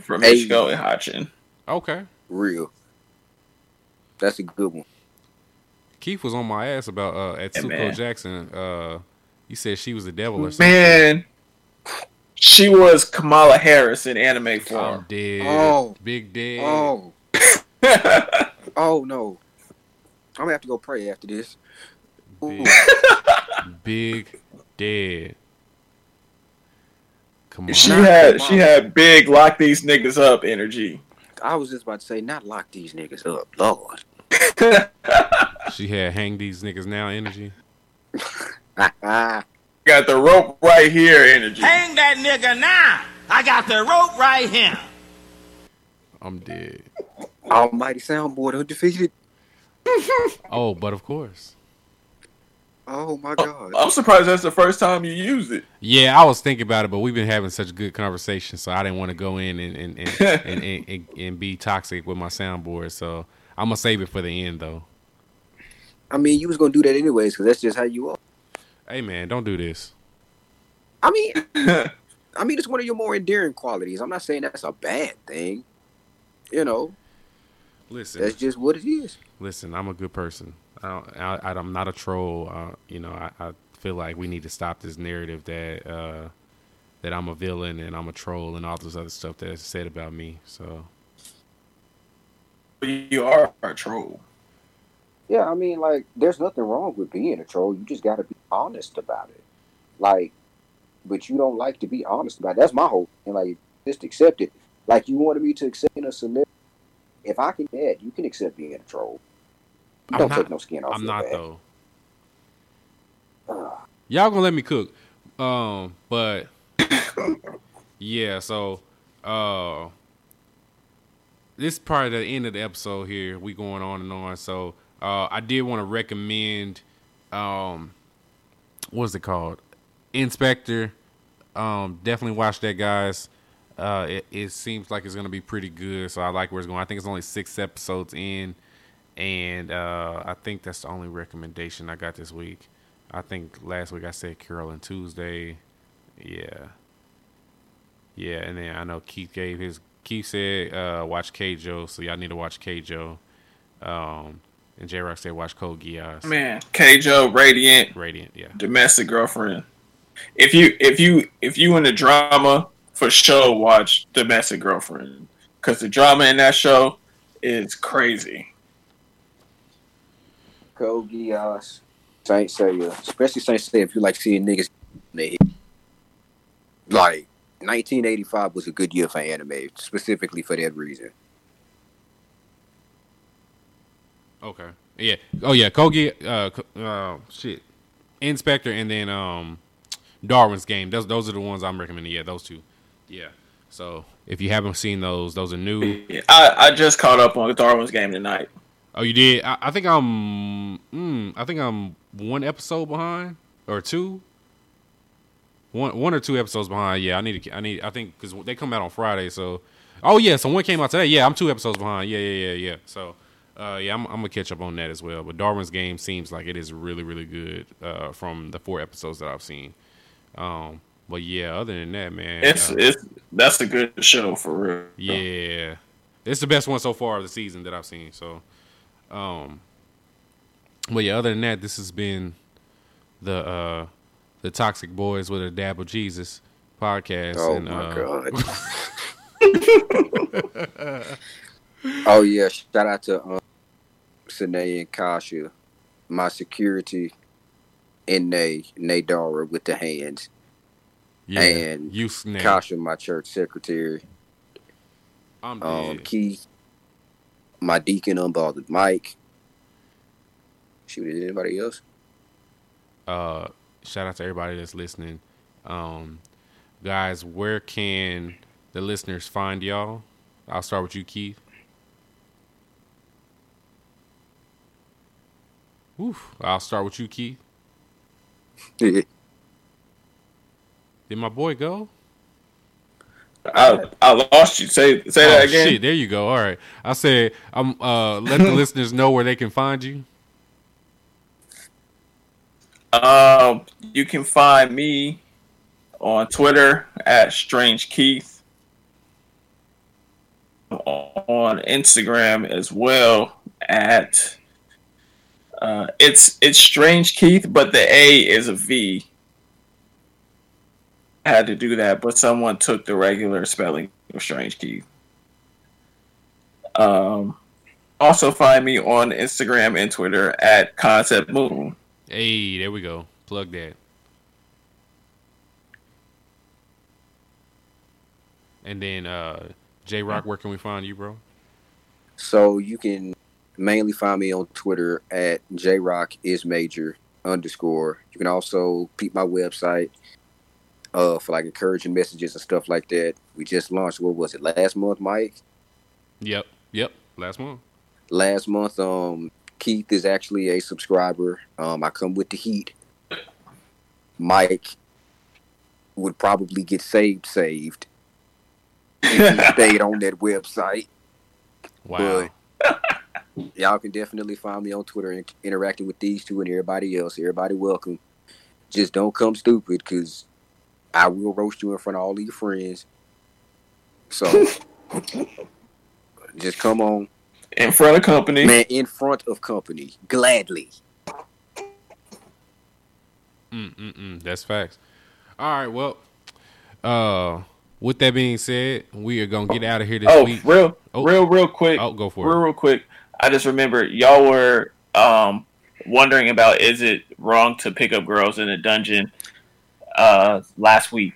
from Hey. Michiko and Hatchin. Okay. Real. That's a good one. Keith was on my ass about uh Yeah, Atsuko man. Jackson. Uh, you said she was the devil or something. Man, she was Kamala Harris in anime I'm form. dead. Oh. Big dead. Oh. Oh no. I'm gonna have to go pray after this. Big, big dead. Come on. she Not had she had big lock these niggas up energy. I was just about to say, not lock these niggas up, Lord. She had hang these niggas now energy. Got the rope right here energy. Hang that nigga now. I got the rope right here. I'm dead. Almighty soundboard undefeated. Oh, but of course. Oh my God. I'm surprised that's the first time you used it. Yeah, I was thinking about it, but we've been having such good conversation, so I didn't want to go in and and, and, and, and, and, and be toxic with my soundboard. So I'm gonna save it for the end, though. I mean, you was gonna do that anyways, because that's just how you are. Hey, man, don't do this. I mean, I mean, it's one of your more endearing qualities. I'm not saying that's a bad thing. You know, Listen, that's just what it is. listen. I'm a good person. I don't, I, I, I'm not a troll. Uh, you know, I, I feel like we need to stop this narrative that uh, that I'm a villain and I'm a troll and all this other stuff that's said about me. So You are a troll. Yeah, I mean, like, there's nothing wrong with being a troll. You just got to be honest about it. Like, but you don't like to be honest about it. That's my hope. And, like, just accept it. Like, you wanted me to accept being a celebrity. If I can do that, you can accept being a troll. You I'm don't not- take no skin off I'm not back. though. Ugh. y'all gonna let me cook um but yeah so uh this is probably the end of the episode here we going on and on so uh i did want to recommend um what's it called In/Spectre um definitely watch that guys uh it, it seems like it's gonna be pretty good so i like where it's going i think it's only six episodes in and uh i think that's the only recommendation i got this week I think last week I said Carole and Tuesday. Yeah. Yeah, and then I know Keith gave his. Keith said, uh, "Watch Keijo," so y'all need to watch Keijo. Um, and J Rock said, "Watch Code Geass." Man, Keijo, Radiant, Radiant, yeah. domestic girlfriend. If you if you if you in the drama for sure, watch domestic girlfriend because the drama in that show is crazy. Code Geass, Saint Seiya, especially Saint Seiya if you like seeing niggas in. Like 1985 was a good year for anime, specifically for that reason. Okay. Yeah. Oh yeah. Kogi. Uh, uh, shit. In/Spectre and then um, Darwin's Game. Those those are the ones I'm recommending. Yeah, those two. Yeah. So if you haven't seen those, those are new. I, I just caught up on Darwin's game tonight. Oh, you did? I, I think I'm. Mm, I think I'm one episode behind or two. One one or two episodes behind. Yeah, I need to. I need. I think because they come out on Friday. So. Oh yeah, so one came out today. Yeah, I'm two episodes behind. Yeah, yeah, yeah, yeah. So. Uh, yeah, I'm, I'm gonna catch up on that as well. But Darwin's Game seems like it is really, really good uh, from the four episodes that I've seen. Um, but yeah, other than that, man, It's uh, it's that's a good show for real. yeah, it's the best one so far of the season that I've seen. So, um, but yeah, other than that, this has been the uh the Toxic Boys with a Dab of Jesus podcast. Oh and, my uh, god. oh yeah, shout out to um, Sine and Kasha, my security, and Nay Nadara with the hands, yeah, and you snap. Kasha, my church secretary, I'm um, dead. Keith, my deacon, unbothered Mike. Shoot, is anybody else? uh shout out to everybody that's listening. Um guys where can the listeners find y'all? I'll start with you keith. Oof, i'll start with you keith. Did my boy go? I I lost you. Say say oh that again. shit there you go. All right. I said i'm uh let the listeners know where they can find you Um, you can find me on Twitter at Strange Keith, on Instagram as well at uh, it's it's Strange Keith, but the A is a V. I had to do that, but someone took the regular spelling of Strange Keith. Um, also find me on Instagram and Twitter at Concept Moon. Hey there we go plug that and then uh j rock where can we find you bro So you can mainly find me on Twitter at jrock is major underscore. You can also peep my website uh for like encouraging messages and stuff like that. We just launched what was it last month, Mike? Yep, yep. Last month. Last month, um Keith is actually a subscriber. Um I come with the heat. Mike would probably get saved saved if he stayed on that website. Wow. y'all can definitely find me on Twitter and interacting with these two and everybody else. Everybody welcome. Just don't come stupid because I will roast you in front of all of your friends. So just come on, In front of company. man, in front of company, gladly. Mm, mm, mm. That's facts. All right. Well, uh, with that being said, we are gonna get out of here this Oh, week. real, Oh. real, real quick. Oh, go for real, it. real real quick. I just remember y'all were um, wondering about is it wrong to pick up girls in a dungeon uh, last week,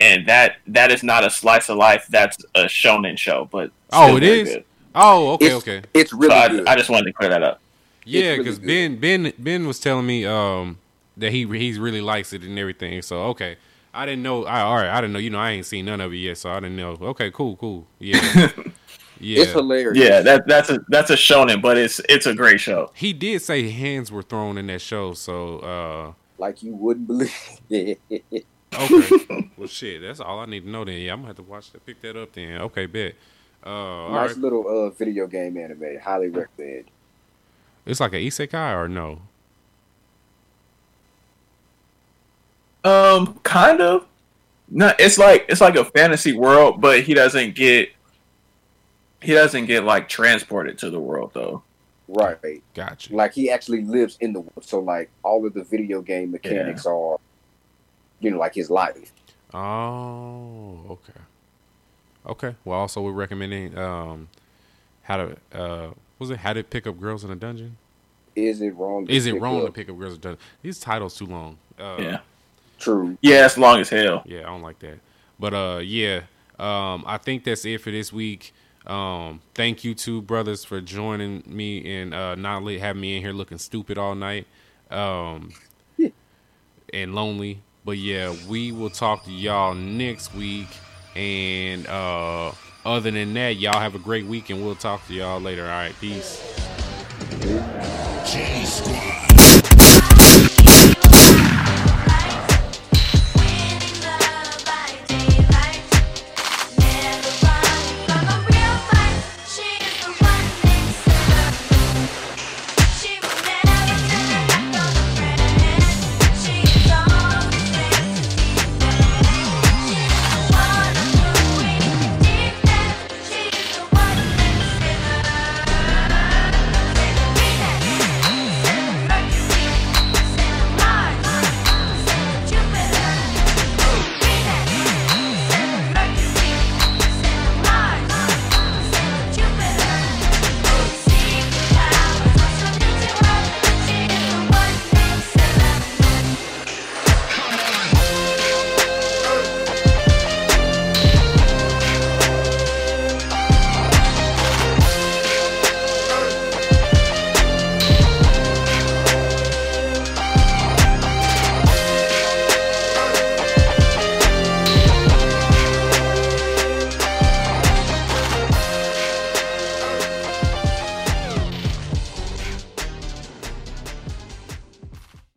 and that that is not a slice of life. That's a shonen show, but Oh, still it very is? good. Oh, okay, it's, okay. It's really So I, good. I just wanted to clear that up. Yeah, because good. Ben Ben Ben was telling me um that he he really likes it and everything. So okay, I didn't know. I all right, I didn't know. You know, I ain't seen none of it yet, so I didn't know. Okay, cool, cool. Yeah, yeah. It's hilarious. Yeah, that that's a that's a shonen, but it's it's a great show. he did say hands were thrown in that show, so uh Like you wouldn't believe. okay. well, shit, that's all I need to know. Then yeah, I'm gonna have to watch that, pick that up. Then okay, bet. All nice right. little uh, video game anime. Highly recommend. It's like an isekai or no? Um, kind of. No, it's like it's like a fantasy world, but he doesn't get he doesn't get like transported to the world though. Right. Gotcha. Like he actually lives in the world. So like all of the video game mechanics are, you know, like his life. Oh, okay. Okay. Well, also we're recommending um how to uh was it how to pick up girls in a dungeon? Is it wrong? to Is it pick wrong to up- pick up girls in a dungeon? These titles too long. Uh, Yeah. True. Yeah, it's long as hell. Yeah, I don't like that. But uh yeah, um I think that's it for this week. Um thank you two brothers for joining me and uh not let, having me in here looking stupid all night. Um yeah. and lonely. But yeah, we will talk to y'all next week and uh other than that, y'all have a great week and we'll talk to y'all later. All right, peace. Squad.